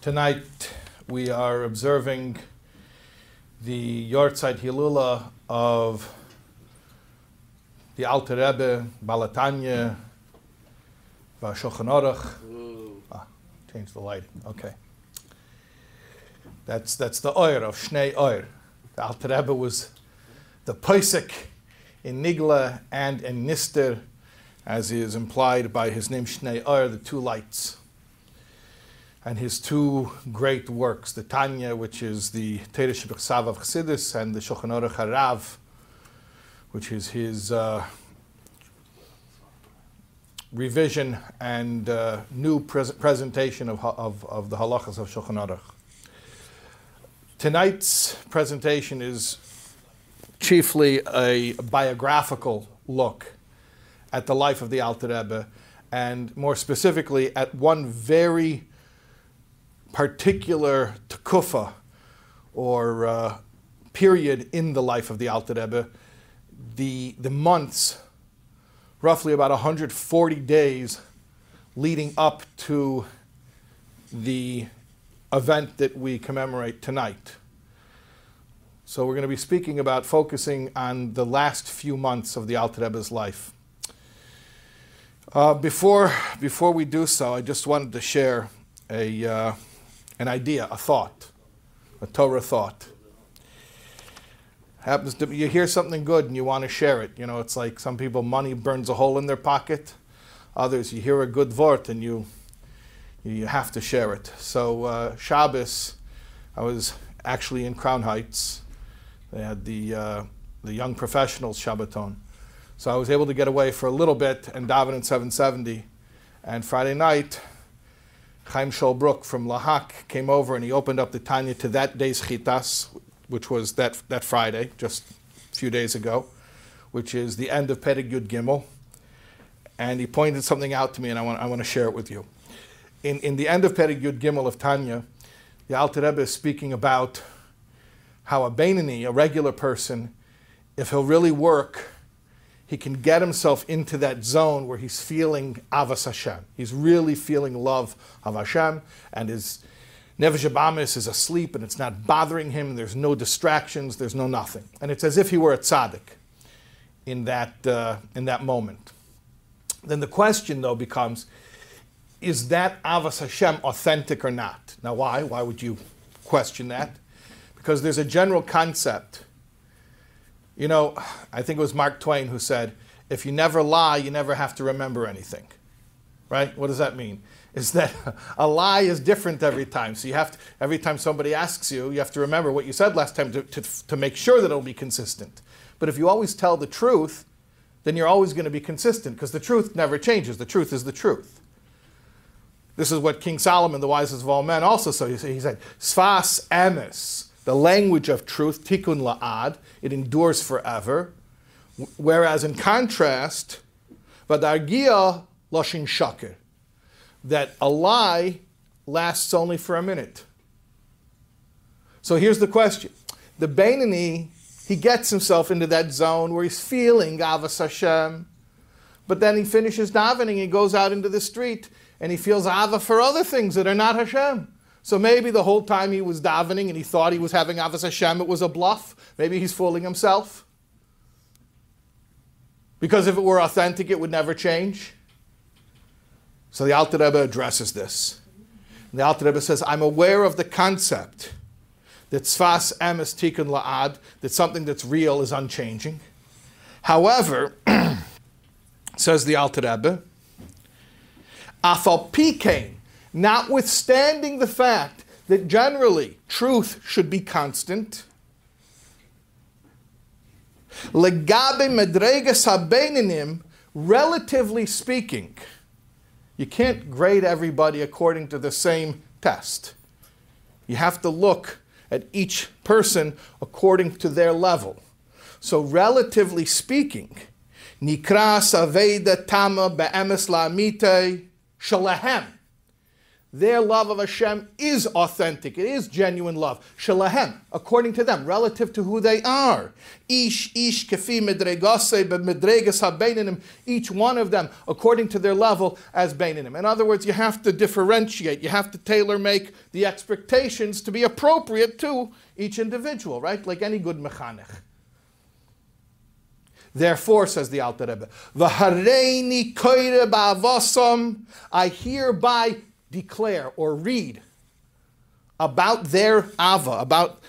Tonight we are observing the Yortzeit Hilula of the Alter Rebbe, Balatanya, Vashochan Aruch. Ah, change the lighting. Okay. That's, that's the Oir of Shnei Oir. The Alter Rebbe was the Pesach in Nigla and in Nister, as is implied by his name Shnei Oir, the two lights and his two great works, the Tanya, which is the Torah Shebichsav of Chassidus, and the Shulchan Aruch Harav, which is his uh, revision and uh, new pres- presentation of, of, of, the halachas of Shulchan Aruch. Tonight's presentation is chiefly a biographical look at the life of the Alter Rebbe, and more specifically at one very particular tekufa or uh, period in the life of the Alter Rebbe, the, the months, roughly about 140 days leading up to the event that we commemorate tonight. So we're going to be speaking about focusing on the last few months of the Alter Rebbe's life. Uh, before, before we do so, I just wanted to share a, uh, an idea, a thought, a Torah thought. Happens to you hear something good and you want to share it. You know, it's like some people money burns a hole in their pocket. Others you hear a good vort and you you have to share it. So uh, Shabbos, I was actually in Crown Heights. They had the uh, the young professionals Shabbaton, so I was able to get away for a little bit and daven in 770. And Friday night, Chaim Sholbrook from Lahak came over and he opened up the Tanya to that day's Chitas, which was that, that Friday, just a few days ago, which is the end of Perek Yud Gimel. And he pointed something out to me, and I want, I want to share it with you. In, in the end of Perek Yud Gimel of Tanya, the Alter Rebbe is speaking about how a Beinani, a regular person, if he'll really work, he can get himself into that zone where he's feeling Avas Hashem. He's really feeling love of Hashem, and his Nefesh Abamis is asleep, and it's not bothering him. There's no distractions. There's no nothing, and it's as if he were a tzaddik in that uh, in that moment. Then the question, though, becomes: Is that Avas Hashem authentic or not? Now, why? Why would you question that? Because there's a general concept you know, I think it was Mark Twain who said, if you never lie, you never have to remember anything. Right? What does that mean? Is that a lie is different every time. So you have to, every time somebody asks you, you have to remember what you said last time to, to, to make sure that it'll be consistent. But if you always tell the truth, then you're always going to be consistent because the truth never changes. The truth is the truth. This is what King Solomon, the wisest of all men, also said. He said, Sfas emes the language of truth, tikkun la'ad, it endures forever. Whereas in contrast, vadargia lashin shakir, that a lie lasts only for a minute. So here's the question. The Beinani, he gets himself into that zone where he's feeling Avas Hashem, but then he finishes davening, he goes out into the street, and he feels Ava for other things that are not Hashem. So maybe the whole time he was davening and he thought he was having Avos Hashem, it was a bluff. Maybe he's fooling himself. Because if it were authentic, it would never change. So the Alter Rebbe addresses this. And the Alter Rebbe says, I'm aware of the concept that Sfas Emes Tikkun La'ad, that something that's real is unchanging. However, says the Alter Rebbe, Afal Pikain, notwithstanding the fact that generally truth should be constant. Legabe medregas habeininim, relatively speaking, you can't grade everybody according to the same test. You have to look at each person according to their level. So, relatively speaking, nikras aveda tama be'emes la'amite shalahem their love of Hashem is authentic. It is genuine love. Shalahem, according to them, relative to who they are. Ish, ish, kefi, medregase, medregas ha Each one of them, according to their level as beinanim. In other words, you have to differentiate. You have to tailor make the expectations to be appropriate to each individual, right? Like any good mechanech. Therefore, says the Alter Rebbe, I hereby declare or read about their ava, about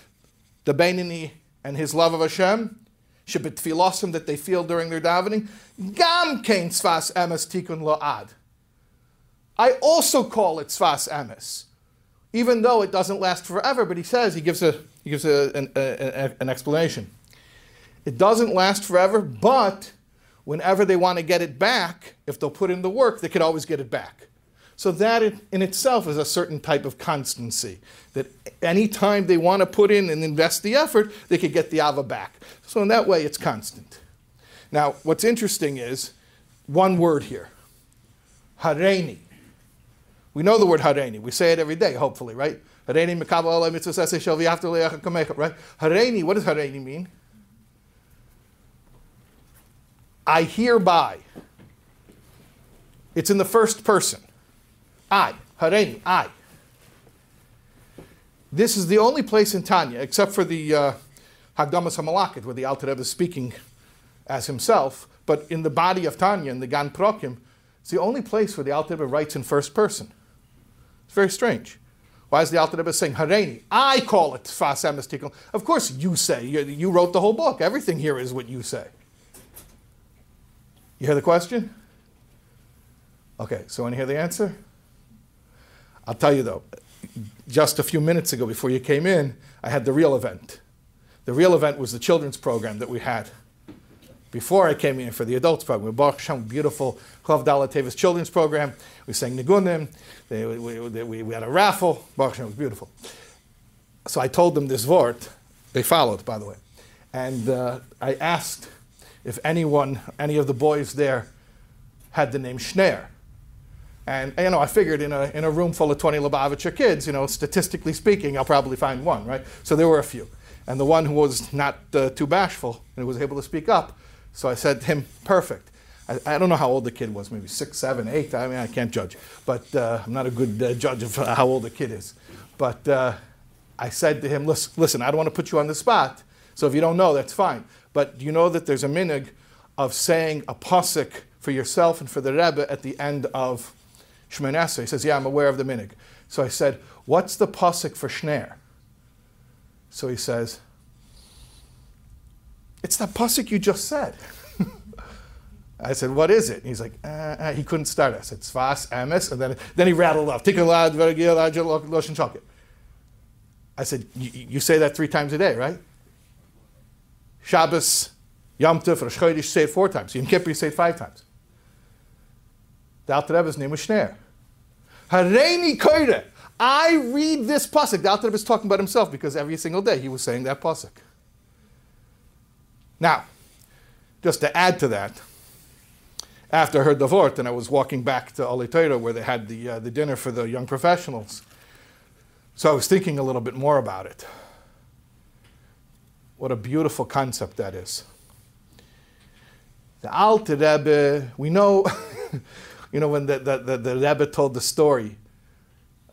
the Beinani and his love of Hashem, shebetfilosim that they feel during their davening, gam kein sfas emes tikun lo'ad. I also call it sfas emes, even though it doesn't last forever. But he says he gives a he gives a, an, a, an explanation. It doesn't last forever, but whenever they want to get it back, if they'll put in the work, they could always get it back. So that in itself is a certain type of constancy. That any time they want to put in and invest the effort, they could get the ava back. So in that way, it's constant. Now, what's interesting is one word here, hareni. We know the word hareni. We say it every day, hopefully, right? Hareni right? Hareni, what does hareni mean? I hereby. It's in the first person. I. Hareni, I. This is the only place in Tanya, except for the uh, Hagdamas HaMalakit, where the Alter Rebbe is speaking as himself, but in the body of Tanya, in the Gan Prokim, it's the only place where the Alter Rebbe writes in first person. It's very strange. Why is the Alter Rebbe saying Hareni? I call it Fas Tikkun. Of course, you say. You, you wrote the whole book. Everything here is what you say. You hear the question? Okay, so want to hear the answer? I'll tell you though, just a few minutes ago before you came in, I had the real event. The real event was the children's program that we had before I came in for the adults program. We bought some beautiful Chav Dalat children's program. We sang Nigunim. We, we, we, had a raffle. Baruch Hashem was beautiful. So I told them this vort. They followed, by the way. And uh, I asked if anyone, any of the boys there, had the name Schneer. And, you know, I figured in a, in a room full of 20 Lubavitcher kids, you know, statistically speaking, I'll probably find one, right? So there were a few. And the one who was not uh, too bashful and was able to speak up, so I said to him, perfect. I, I, don't know how old the kid was, maybe six, seven, eight. I mean, I can't judge. But uh, I'm not a good uh, judge of how old a kid is. But uh, I said to him, listen, listen, I don't want to put you on the spot. So if you don't know, that's fine. But you know that there's a minig of saying a pasuk for yourself and for the Rebbe at the end of Shemon He says, Yeah, I'm aware of the minig. So I said, What's the pasuk for Shner? So he says, It's that pasuk you just said. I said, What is it? And he's like, uh, uh, He couldn't start. I said, Svas, Amis. And then, then he rattled off. I said, You say that three times a day, right? Shabbos, Yom Tov, Rosh Chodesh, say it four times. Yom Kippur, say it five times. The Alter Rebbe's name was Shner. Hareini koire. I read this pasuk. The Alter Rebbe is talking about himself because every single day he was saying that pasuk. Now, just to add to that, after I heard the Vort and I was walking back to Oli where they had the, uh, the dinner for the young professionals, so I was thinking a little bit more about it. What a beautiful concept that is. The Alter Rebbe, we know You know, when the, the, the, the Rebbe told the story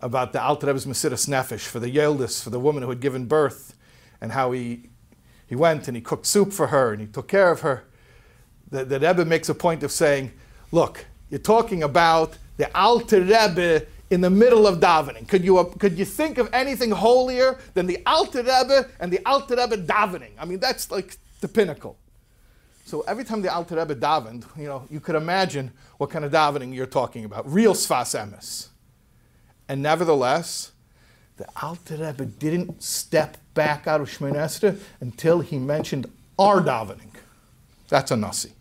about the Alter Rebbe's Mesiras Nefesh for the Yeldis, for the woman who had given birth, and how he, he went and he cooked soup for her and he took care of her. The, the Rebbe makes a point of saying, look, you're talking about the Alter Rebbe in the middle of davening. Could you, could you think of anything holier than the Alter Rebbe and the Alter Rebbe davening? I mean, that's like the pinnacle. So every time the Alter Rebbe davened, you know, you could imagine what kind of davening you're talking about. Real Sfas Emes. And nevertheless, the Alter Rebbe didn't step back out of Esrei until he mentioned our davening. That's a nasi.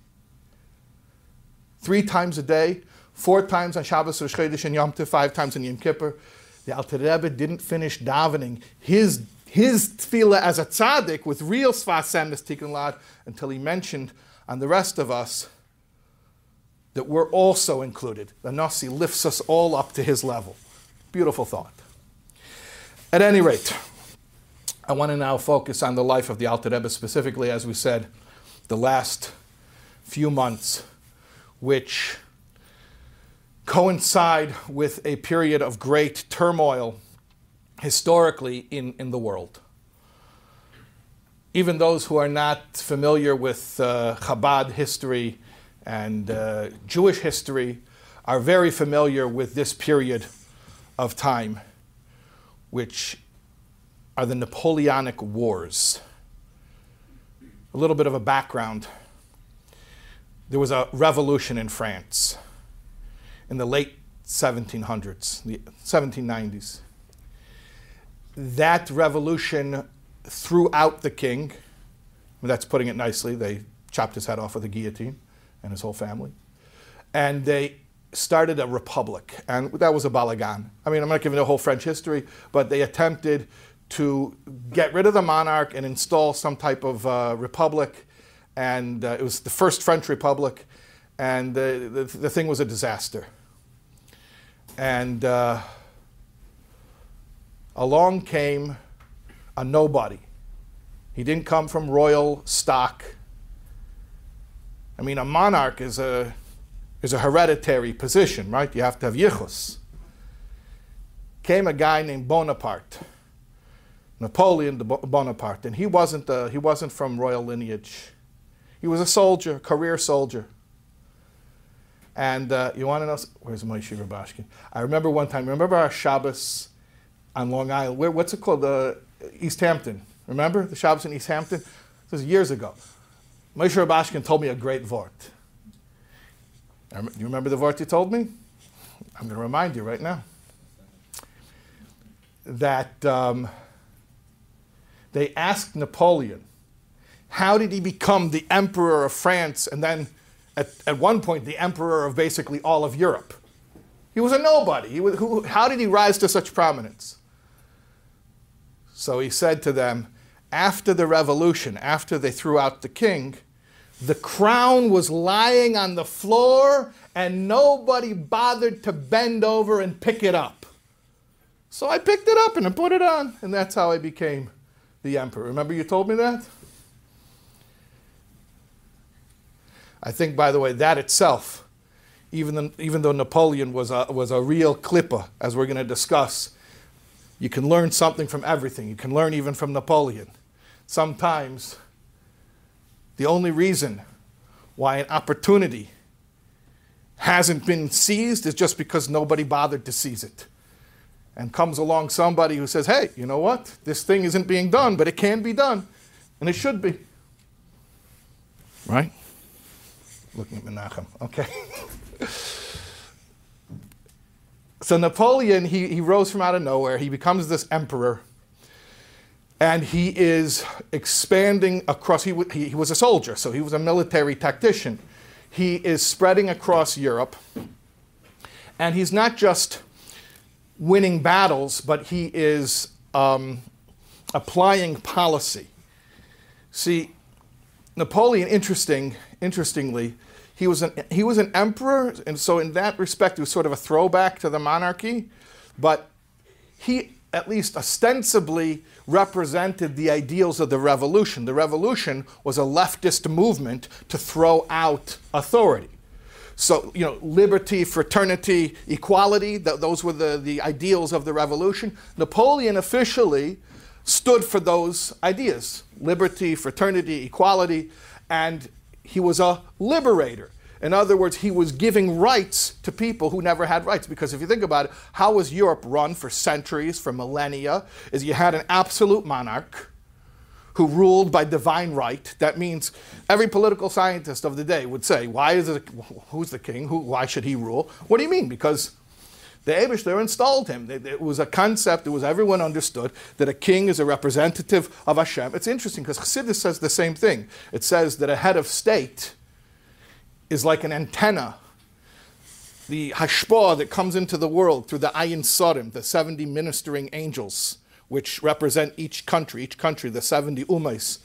Three times a day, four times on Shabbos, Rosh Chodesh, and Yom Tov, five times in Yom Kippur. The Alter Rebbe didn't finish davening his his tefillah as a tzaddik with real sfas emes tikkun lad until he mentioned on the rest of us that we're also included. The Nasi lifts us all up to his level. Beautiful thought. At any rate, I want to now focus on the life of the Alter Rebbe, specifically, as we said, the last few months, which coincide with a period of great turmoil historically in, in the world. Even those who are not familiar with uh, Chabad history and uh, Jewish history are very familiar with this period of time, which are the Napoleonic Wars. A little bit of a background. There was a revolution in France in the late 1700s, the 1790s. That revolution threw out the king. That's putting it nicely. They chopped his head off with a guillotine and his whole family. And they started a republic, and that was a balagan. I mean, I'm not giving the whole French history, but they attempted to get rid of the monarch and install some type of uh, republic. And uh, it was the first French republic, and the, the, the thing was a disaster. And uh, along came a nobody. He didn't come from royal stock. I mean, a monarch is a, is a hereditary position, right? You have to have yichus. Came a guy named Bonaparte, Napoleon Bonaparte, and he wasn't, a, he wasn't from royal lineage. He was a soldier, career soldier. And uh, you want to know? Where's Moshe Rubashkin? I remember one time. Remember our Shabbos on Long Island? Where, what's it called? Uh, East Hampton. Remember the Shabbos in East Hampton? This was years ago. Moshe Rubashkin told me a great vort. Do you remember the vort you told me? I'm going to remind you right now. That um, they asked Napoleon, how did he become the emperor of France and then at, at one point the emperor of basically all of Europe. He was a nobody. Was, who, how did he rise to such prominence? So he said to them, after the revolution, after they threw out the king, the crown was lying on the floor and nobody bothered to bend over and pick it up. So I picked it up and I put it on, and that's how I became the emperor. Remember you told me that? I think, by the way, that itself, even, the, even though Napoleon was a, was a real clipper, as we're going to discuss, you can learn something from everything. You can learn even from Napoleon. Sometimes the only reason why an opportunity hasn't been seized is just because nobody bothered to seize it. And comes along somebody who says, hey, you know what? This thing isn't being done, but it can be done. And it should be. Right? looking at Menachem. Okay. so Napoleon, he, he rose from out of nowhere. He becomes this emperor. And he is expanding across, he, he, he was a soldier, so he was a military tactician. He is spreading across Europe. And he's not just winning battles, but he is um, applying policy. See, Napoleon, interesting, interestingly, he was an he was an emperor, and so in that respect, it was sort of a throwback to the monarchy, but he at least ostensibly represented the ideals of the revolution. The revolution was a leftist movement to throw out authority. So, you know, liberty, fraternity, equality, th- those were the, the ideals of the revolution. Napoleon officially stood for those ideas liberty, fraternity, equality, and he was a liberator. In other words, he was giving rights to people who never had rights. Because if you think about it, how was Europe run for centuries, for millennia? Is you had an absolute monarch who ruled by divine right. That means every political scientist of the day would say, "Why is it? Who's the king? Who? Why should he rule? What do you mean? Because the Abishter installed him. It was a concept, it was everyone understood that a king is a representative of Hashem. It's interesting because Chassidus says the same thing. It says that a head of state is like an antenna. The hashpah that comes into the world through the ayin sorim, the 70 ministering angels, which represent each country, each country, the 70 umais,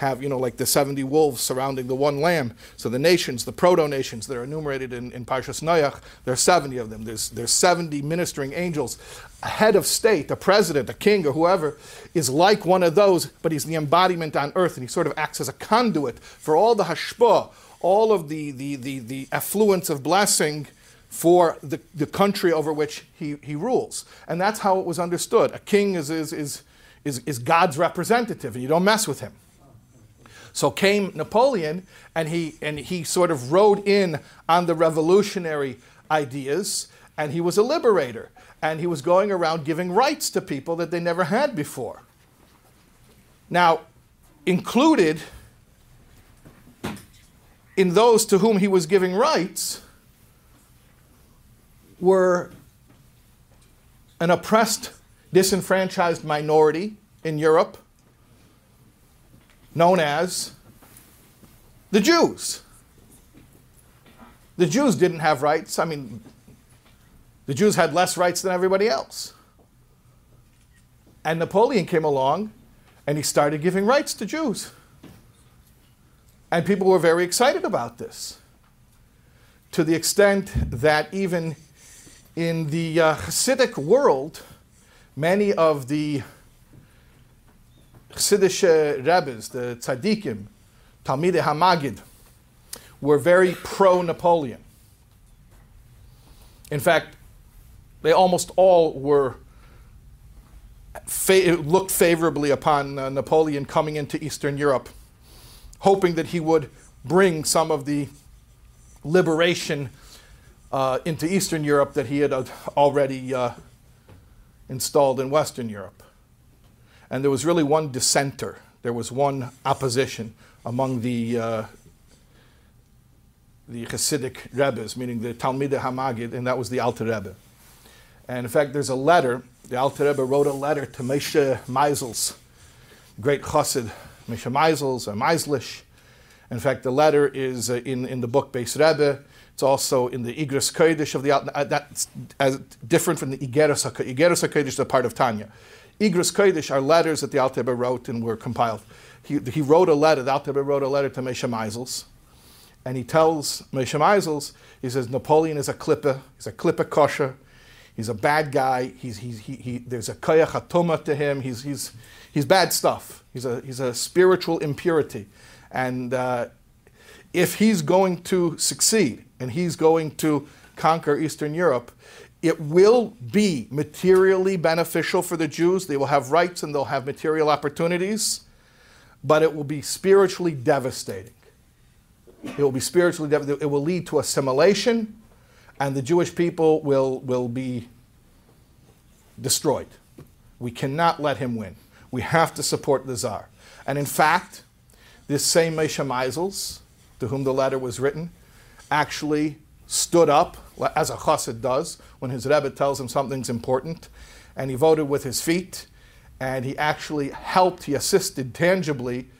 have, you know, like the 70 wolves surrounding the one lamb. So the nations, the proto nations that are enumerated in, in Parshas Noach, there are 70 of them. There's, there's 70 ministering angels. A head of state, a president, a king, or whoever, is like one of those, but he's the embodiment on earth, and he sort of acts as a conduit for all the hashpah, all of the, the, the, the affluence of blessing for the, the country over which he, he rules. And that's how it was understood. A king is, is, is, is, is God's representative, and you don't mess with him. So came Napoleon, and he, and he sort of rode in on the revolutionary ideas, and he was a liberator. And he was going around giving rights to people that they never had before. Now, included in those to whom he was giving rights were an oppressed, disenfranchised minority in Europe known as the Jews. The Jews didn't have rights. I mean, the Jews had less rights than everybody else. And Napoleon came along and he started giving rights to Jews. And people were very excited about this, to the extent that even in the uh, Hasidic world, many of the Chassidish Rebbe's, the tzaddikim, Talmidei Hamagid, were very pro-Napoleon. In fact, they almost all were fa- looked favorably upon uh, Napoleon coming into Eastern Europe, hoping that he would bring some of the liberation uh, into Eastern Europe that he had uh, already uh, installed in Western Europe. And there was really one dissenter, there was one opposition among the, uh, the Hasidic Rebbe's, meaning the Talmidei Hamagid, and that was the Alter Rebbe. And in fact, there's a letter, the Alter Rebbe wrote a letter to Moshe Meisels, great chassid, Moshe Meisels, or Meislish. In fact, the letter is uh, in, in the book Beis Rebbe. It's also in the Igros Kodesh of the uh, that's as different from the. Igeros HaKodesh is a part of Tanya. Igros Kodesh are letters that the Alter wrote and were compiled. He, he wrote a letter, the Alter wrote a letter to Moshe Meisels, and he tells Moshe Meisels, he says, Napoleon is a klippa, he's a klippa kosher, he's a bad guy, he's, he's, he, he, there's a koyach hatoma to him, he's, he's, he's bad stuff, he's a, he's a spiritual impurity. And uh, if he's going to succeed and he's going to conquer Eastern Europe, it will be materially beneficial for the Jews. They will have rights and they'll have material opportunities, but it will be spiritually devastating. It will be spiritually devastating. It will lead to assimilation, and the Jewish people will, will be destroyed. We cannot let him win. We have to support the Tsar. And in fact, this same Moshe Meisels, to whom the letter was written, actually stood up, as a chassid does, when his Rebbe tells him something's important, and he voted with his feet, and he actually helped, he assisted tangibly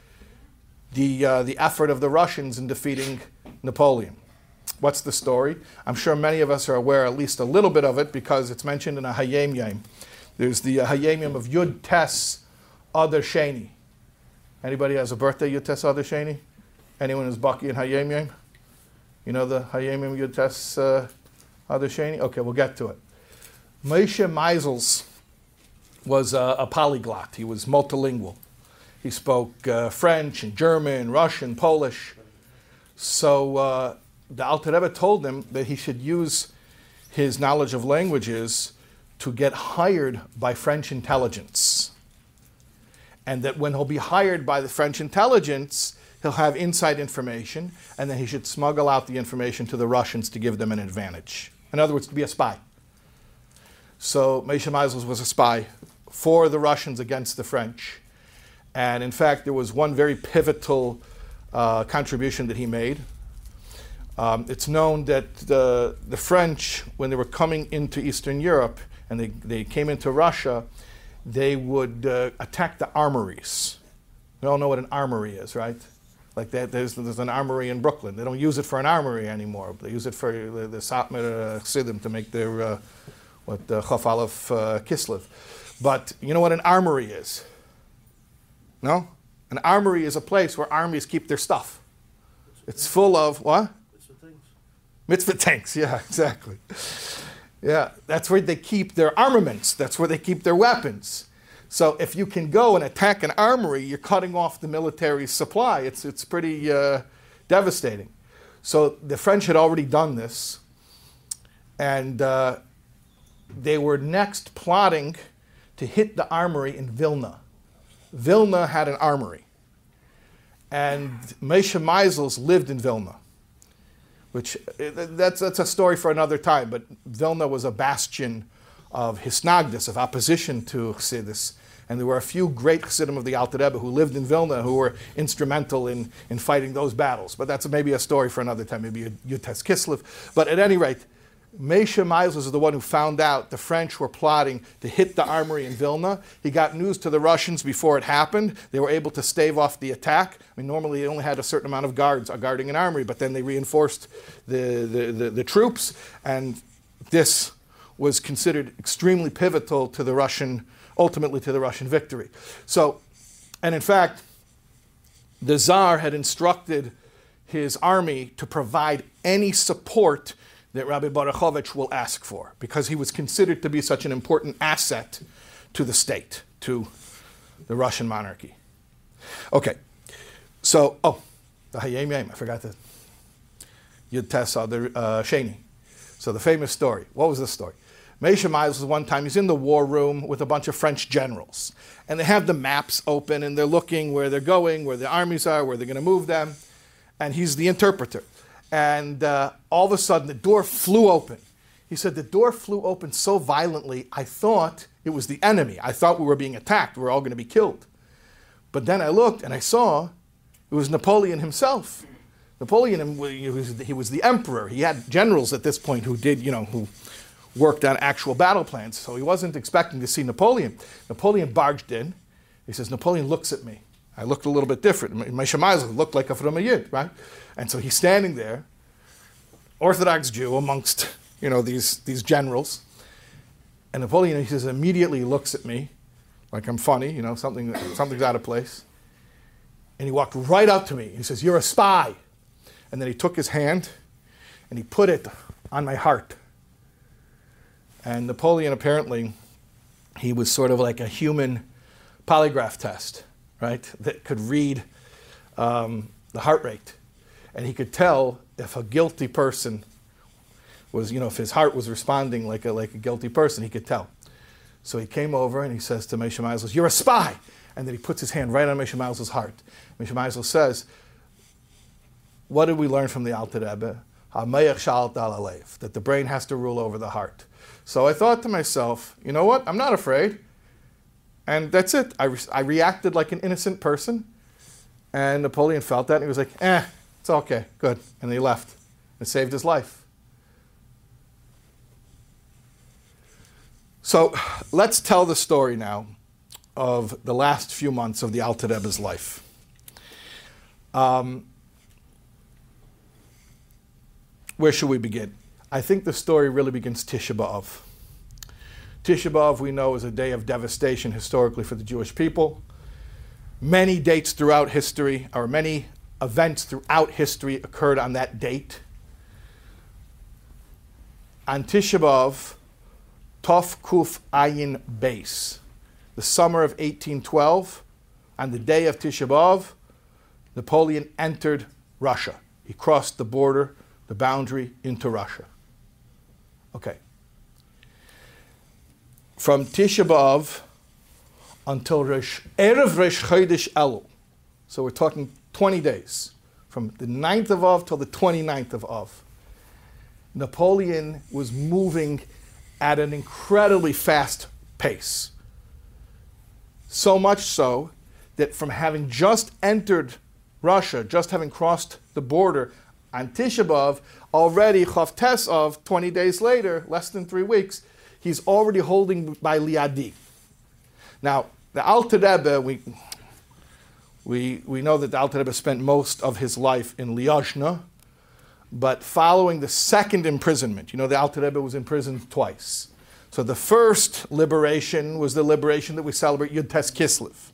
the, uh, the effort of the Russians in defeating Napoleon. What's the story? I'm sure many of us are aware at least a little bit of it because it's mentioned in a Hayom Yom. There's the uh, Hayom Yom of Yud Tes Adar Sheni. Anybody has a birthday Yud Tes Adar Sheni? Anyone who's Baki in Hayom Yom? You know the Hayom Yom Yud Tes uh, Okay, we'll get to it. Moshe Meisels was a, a, polyglot. He was multilingual. He spoke uh, French and German, Russian, Polish. So uh, the Alter Rebbe told him that he should use his knowledge of languages to get hired by French intelligence. And that when he'll be hired by the French intelligence, he'll have inside information, and then he should smuggle out the information to the Russians to give them an advantage. In other words, to be a spy. So Moshe Meisels was a spy for the Russians against the French. And in fact, there was one very pivotal uh, contribution that he made. Um, it's known that the, the French, when they were coming into Eastern Europe and they, they came into Russia, they would uh, attack the armories. We all know what an armory is, right? Like that, there's, there's an armory in Brooklyn. They don't use it for an armory anymore. They use it for the, the Satmar uh, Chassidim to make their, uh, what, the Chaf Aleph uh, Kislev. But you know what an armory is? No? An armory is a place where armies keep their stuff. It's full of what? Mitzvah tanks, yeah, exactly. Yeah, that's where they keep their armaments. That's where they keep their weapons. So if you can go and attack an armory, you're cutting off the military supply. It's, it's pretty uh, devastating. So the French had already done this, and uh, they were next plotting to hit the armory in Vilna. Vilna had an armory, and Moshe Meisels lived in Vilna which uh, that's, that's a story for another time, but Vilna was a bastion of Hisnagdus, of opposition to Chassidus. And there were a few great Chassidim of the Alter Rebbe who lived in Vilna who were instrumental in, in fighting those battles. But that's maybe a story for another time, maybe Yutes Kislev. But at any rate, Moshe Meisels was the one who found out the French were plotting to hit the armory in Vilna. He got news to the Russians before it happened. They were able to stave off the attack. I mean, normally they only had a certain amount of guards uh, guarding an armory, but then they reinforced the, the, the, the troops, and this was considered extremely pivotal to the Russian, ultimately to the Russian victory. So, and in fact, the Tsar had instructed his army to provide any support that Rabbi Baruchovich will ask for because he was considered to be such an important asset to the state, to the Russian monarchy. Okay, so, oh, the Hayom Yom, I forgot the Yud Tessa, the uh, Sheni. So the famous story. What was the story? Moshe Meisels was one time, he's in the war room with a bunch of French generals. And they have the maps open and they're looking where they're going, where the armies are, where they're going to move them. And he's the interpreter and uh, all of a sudden the door flew open. He said, The door flew open so violently, I thought it was the enemy. I thought we were being attacked. We were all going to be killed. But then I looked and I saw it was Napoleon himself. Napoleon, he was the emperor. He had generals at this point who did, you know, who worked on actual battle plans. So he wasn't expecting to see Napoleon. Napoleon barged in. He says, Napoleon looks at me. I looked a little bit different. My shemaz looked like a Yid, right? And so he's standing there, Orthodox Jew amongst you know these these generals. And Napoleon, he says, immediately looks at me like I'm funny, you know, something something's out of place. And he walked right up to me. He says, You're a spy. And then he took his hand and he put it on my heart. And Napoleon apparently, he was sort of like a human polygraph test, right? That could read um, the heart rate and he could tell if a guilty person was, you know, if his heart was responding like a, like a guilty person, he could tell. So he came over and he says to Moshe Meisels, You're a spy! And then he puts his hand right on Moshe Meisels' heart. Moshe Meisels says, What did we learn from the Alter Rebbe? That the brain has to rule over the heart. So I thought to myself, you know what? I'm not afraid. And that's it. I, re- I reacted like an innocent person. And Napoleon felt that and he was like, eh, it's okay, good. And he left. It saved his life. So let's tell the story now of the last few months of the Alter Rebbe's life. Um, where should we begin? I think the story really begins Tisha B'Av. Tisha B'Av, we know, is a day of devastation historically for the Jewish people. Many dates throughout history, or many events throughout history occurred on that date. On Tisha B'Av, Tov Kuf Ayin Beis, the summer of 1812, on the day of Tisha B'Av, Napoleon entered Russia. He crossed the border, the boundary into Russia. Okay. From Tisha B'Av until Rish, Erev Rish Chodesh Elul, so we're talking 20 days, from the 9th of Av till the 29th of Av. Napoleon was moving at an incredibly fast pace. So much so that from having just entered Russia, just having crossed the border on Tisha B'Av, already Chavtes of 20 days later, less than three weeks, he's already holding by Liadi. Now, the Alter Rebbe, we, we, we know that the Alter Rebbe spent most of his life in Liozna, but following the second imprisonment, you know, the Alter Rebbe was imprisoned twice. So the first liberation was the liberation that we celebrate Yud Tes Kislev.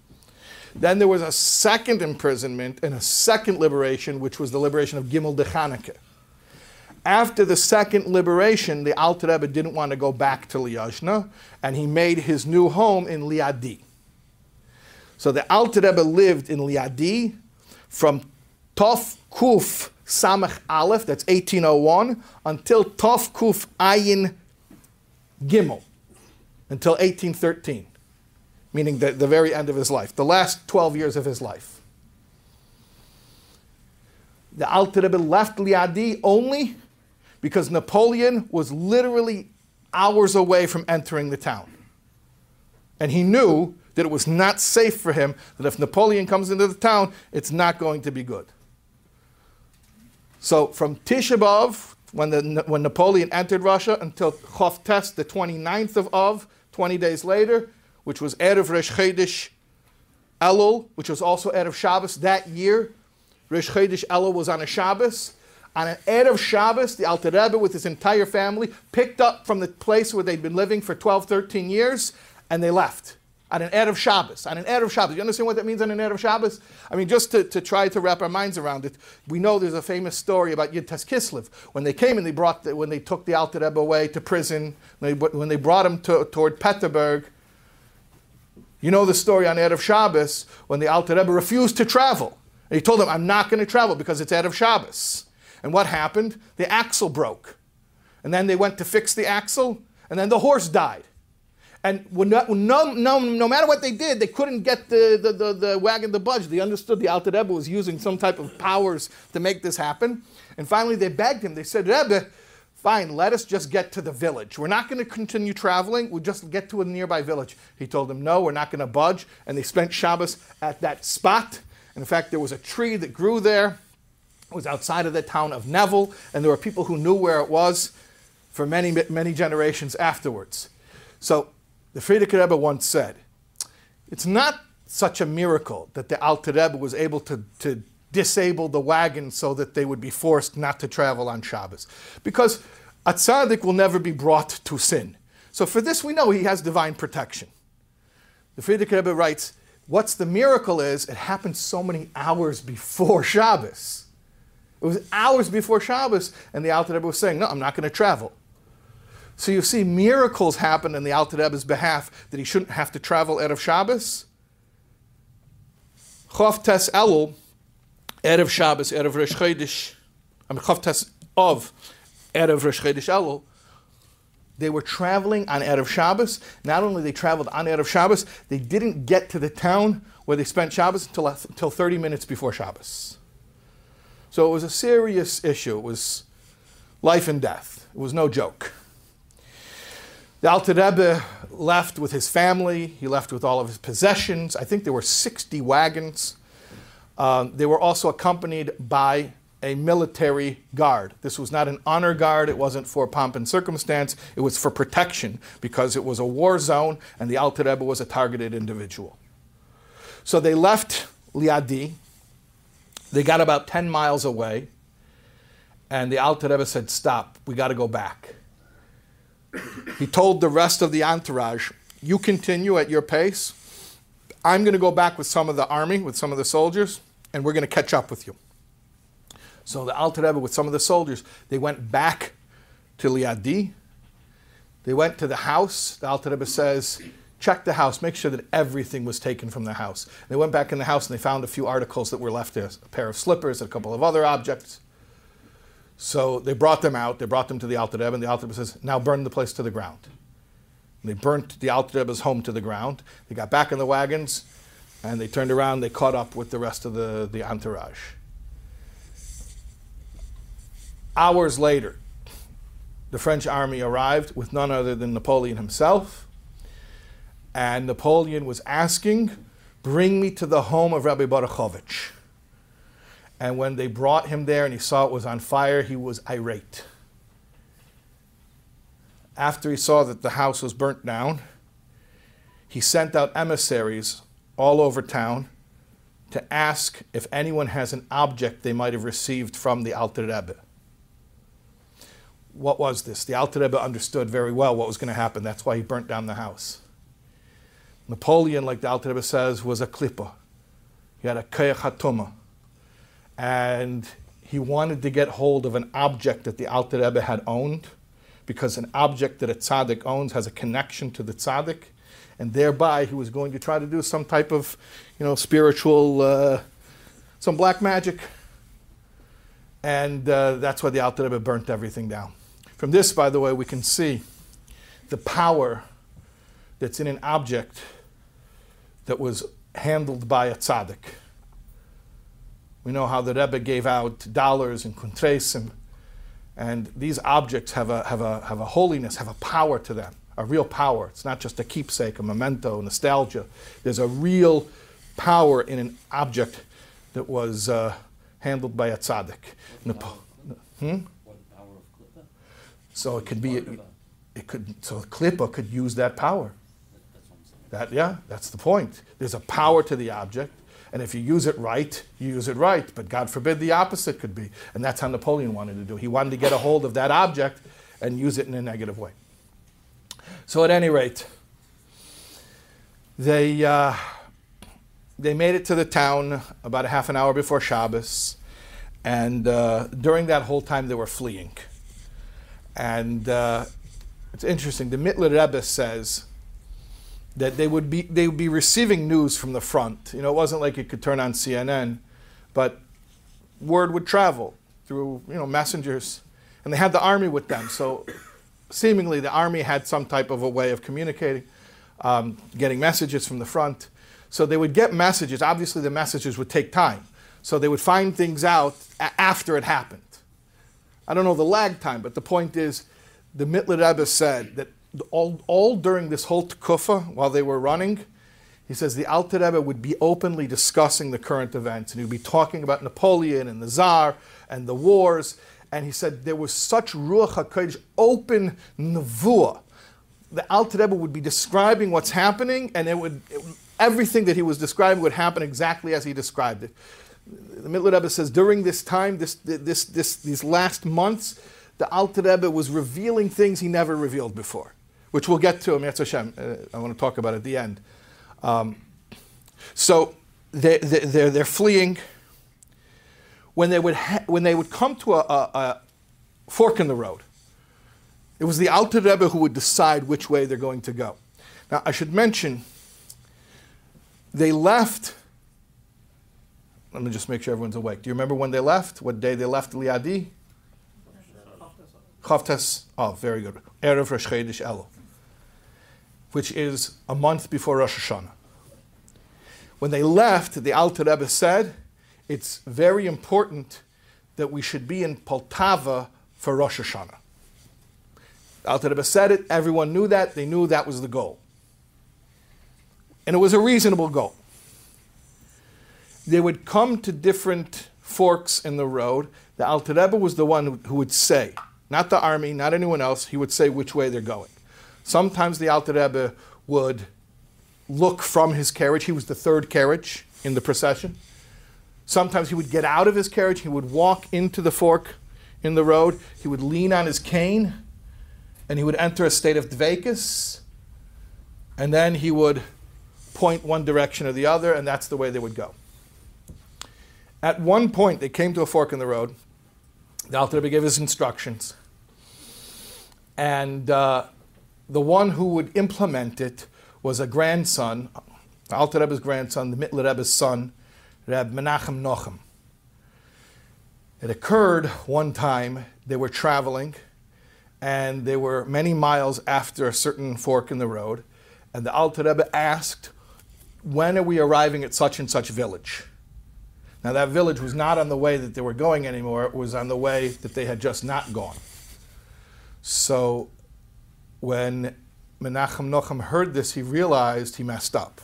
Then there was a second imprisonment and a second liberation, which was the liberation of Gimel de Chanukah. After the second liberation, the Alter Rebbe didn't want to go back to Liozna, and he made his new home in Liadi. So the Alter Rebbe lived in Liadi from Tov Kuf Samach Aleph, that's 1801, until Tov Kuf Ayin Gimel, until 1813, meaning the, the very end of his life, the last 12 years of his life. The Alter Rebbe left Liadi only because Napoleon was literally hours away from entering the town. And he knew that it was not safe for him, that if Napoleon comes into the town, it's not going to be good. So from Tisha B'Av, when, the, when Napoleon entered Russia, until Chof Tes, the 29th of Av, 20 days later, which was Erev Resh Chedesh Elul, which was also Erev Shabbos that year. Resh Chedesh Elul was on a Shabbos. On an Erev Shabbos, the Alter Rebbe with his entire family picked up from the place where they'd been living for 12, 13 years, and they left. On an Erev Shabbos. On an Erev Shabbos. You understand what that means on an Erev Shabbos? I mean, just to, to try to wrap our minds around it, we know there's a famous story about Tes Kislev. When they came and they brought, the, when they took the Alter Rebbe away to prison, when they brought him to, toward Peterburg, you know the story on Erev Shabbos when the Alter Rebbe refused to travel. And he told them, I'm not going to travel because it's Erev Shabbos. And what happened? The axle broke. And then they went to fix the axle, and then the horse died. And no, no, no, no matter what they did, they couldn't get the, the, the, the wagon to budge. They understood the Alter Rebbe was using some type of powers to make this happen. And finally, they begged him. They said, Rebbe, fine, let us just get to the village. We're not going to continue traveling. We'll just get to a nearby village. He told them, no, we're not going to budge. And they spent Shabbos at that spot. And in fact, there was a tree that grew there It was outside of the town of Nevel, and there were people who knew where it was for many, many generations afterwards. So the Frierdiker Rebbe once said, it's not such a miracle that the Alter Rebbe was able to, to disable the wagon so that they would be forced not to travel on Shabbos. Because a tzaddik will never be brought to sin. So for this we know he has divine protection. The Frierdiker Rebbe writes, what's the miracle is it happened so many hours before Shabbos. It was hours before Shabbos, and the Alter Rebbe was saying, No, I'm not going to travel. So you see, miracles happen in the Alter Rebbe's behalf that he shouldn't have to travel out of Shabbos. Chav Tes Elul, Erev Shabbos, Erev Rosh Chodesh, I mean, Chav of Erev Rosh Chodesh Elul, they were traveling on Erev Shabbos. Not only they traveled on Erev Shabbos, they didn't get to the town where they spent Shabbos until, until 30 minutes before Shabbos. So it was a serious issue. It was life and death. It was no joke. The Alter Rebbe left with his family. He left with all of his possessions. I think there were 60 wagons. Um, they were also accompanied by a military guard. This was not an honor guard. It wasn't for pomp and circumstance. It was for protection because it was a war zone and the Alter Rebbe was a targeted individual. So they left Liadi, they got about 10 miles away, and the Alter Rebbe said, Stop, we got to go back. he told the rest of the entourage, You continue at your pace. I'm going to go back with some of the army, with some of the soldiers, and we're going to catch up with you. So the Alter Rebbe, with some of the soldiers, they went back to Liadi. They went to the house. The Alter Rebbe says, check the house, make sure that everything was taken from the house. They went back in the house and they found a few articles that were left there a pair of slippers, a couple of other objects. So they brought them out, they brought them to the Alter Rebbe, and the Alter Rebbe says, now burn the place to the ground. They burnt the Alter Rebbe's home to the ground. They got back in the wagons and they turned around, they caught up with the rest of the, the entourage. Hours later, the French army arrived with none other than Napoleon himself and Napoleon was asking, Bring me to the home of Rabbi Baruchovich. And when they brought him there and he saw it was on fire, he was irate. After he saw that the house was burnt down, he sent out emissaries all over town to ask if anyone has an object they might have received from the Alter Rebbe. What was this? The Alter Rebbe understood very well what was going to happen. That's why he burnt down the house. Napoleon, like the Alter Rebbe says, was a klippa. He had a kayachatoma. And he wanted to get hold of an object that the Alter Rebbe had owned, because an object that a tzaddik owns has a connection to the tzaddik, and thereby he was going to try to do some type of, you know, spiritual, uh, some black magic. And uh, that's why the Alter Rebbe burnt everything down. From this, by the way, we can see the power that's in an object that was handled by a tzaddik. We know how the Rebbe gave out dollars and kuntresim, and these objects have a, have, a, have a holiness, have a power to them, a real power. It's not just a keepsake, a memento, nostalgia. There's a real power in an object that was uh, handled by a tzaddik. Hmm? So it could be, it, it could, so Klippa could use that power. That, yeah, that's the point. There's a power to the object, and if you use it right, you use it right. But God forbid the opposite could be. And that's how Napoleon wanted to do. He wanted to get a hold of that object and use it in a negative way. So at any rate, they, uh, they made it to the town about a half an hour before Shabbos. And uh, during that whole time, they were fleeing. And uh, it's interesting. The Mittler Rebbe says that they would be they would be receiving news from the front. You know, it wasn't like you could turn on CNN, but word would travel through you know messengers, and they had the army with them. So seemingly, the army had some type of a way of communicating, um, getting messages from the front. So they would get messages. Obviously, the messages would take time. So they would find things out a- after it happened. I don't know the lag time, but the point is, the Mittler Rebbe said that all, all during this whole tkufa, while they were running, he says the Alter Rebbe would be openly discussing the current events, and he would be talking about Napoleon and the Tsar and the wars. And he said there was such ruach hakodesh, open nevuah. The Alter Rebbe would be describing what's happening, and it would it, everything that he was describing would happen exactly as he described it. The Mittler Rebbe says during this time, this, this, this, these last months, the Alter Rebbe was revealing things he never revealed before, which we'll get to. Hashem, uh, I want to talk about at the end. Um, so they, they, they're, they're fleeing. When they would, ha- when they would come to a, a, a fork in the road, it was the Alter Rebbe who would decide which way they're going to go. Now, I should mention, they left. Let me just make sure everyone's awake. Do you remember when they left? What day they left Liadi? Chavtes. Oh, very good. Erev Rosh Chodesh Elul, which is a month before Rosh Hashanah. When they left, the Alter Rebbe said, it's very important that we should be in Poltava for Rosh Hashanah. The Alter Rebbe said it, everyone knew that, they knew that was the goal. And it was a reasonable goal. They would come to different forks in the road. The Alter Rebbe was the one who would say, not the army, not anyone else, he would say which way they're going. Sometimes the Alter Rebbe would look from his carriage. He was the third carriage in the procession. Sometimes he would get out of his carriage, he would walk into the fork in the road, he would lean on his cane, and he would enter a state of dvekus, and then he would point one direction or the other, and that's the way they would go. At one point, they came to a fork in the road. The Alter Rebbe gave his instructions, and uh, the one who would implement it was a grandson, Alter Rebbe's grandson, the Mittler Rebbe's son, Reb Menachem Nochem. It occurred one time they were traveling, and they were many miles after a certain fork in the road, and the Alter Rebbe asked, "When are we arriving at such and such village?" Now that village was not on the way that they were going anymore; it was on the way that they had just not gone. So, when Menachem Nochem heard this, he realized he messed up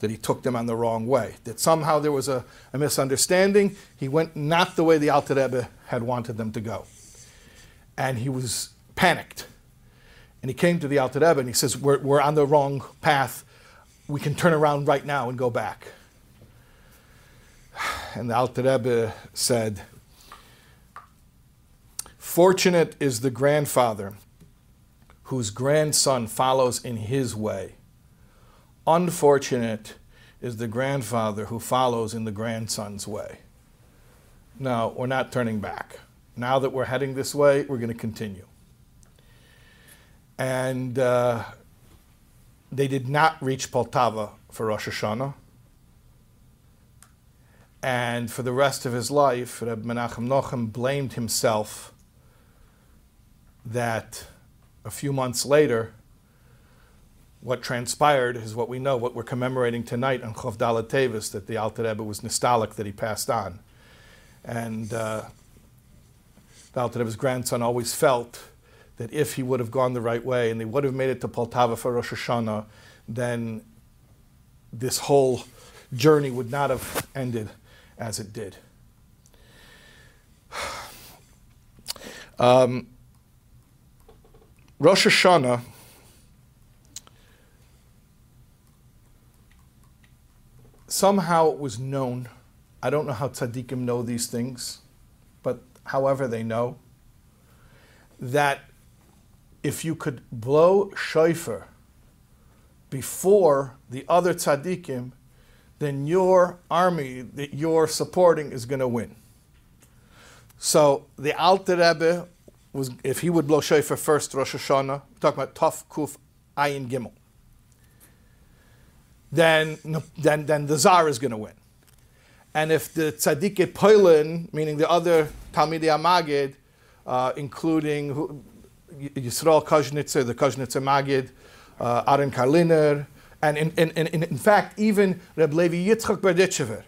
that he took them on the wrong way, that somehow there was a, a misunderstanding. He went not the way the Alter Rebbe had wanted them to go. And he was panicked. And he came to the Alter Rebbe and he says, We're, we're on the wrong path. We can turn around right now and go back. And the Alter Rebbe said, Fortunate is the grandfather whose grandson follows in his way unfortunate is the grandfather who follows in the grandson's way. No, we're not turning back. Now that we're heading this way, we're going to continue. And uh, they did not reach Poltava for Rosh Hashanah. And for the rest of his life, Reb Menachem Nochem blamed himself that a few months later, what transpired is what we know, what we're commemorating tonight on Chof Dalet Tevis, that the Alter Rebbe was Nistalik that he passed on. And uh, the Alter Rebbe's grandson always felt that if he would have gone the right way and they would have made it to Poltava for Rosh Hashanah, then this whole journey would not have ended as it did. Um, Rosh Hashanah somehow it was known. I don't know how tzaddikim know these things, but however they know that if you could blow shofar before the other tzaddikim, then your army that you're supporting is going to win. So the Alter Rebbe was, if he would blow shofar first, Rosh Hashanah, we're talking about Tov Kuf Ayin Gimel, then, then, then the Tsar is going to win. And if the Tzaddik Poilin, meaning the other Talmidei Amagid, uh, including Yisrael Kozhnitzer, the Kozhnitzer Magid, uh, Aaron Karliner, and in, in, in, in fact, even Reb Levi Yitzchak Berditchever.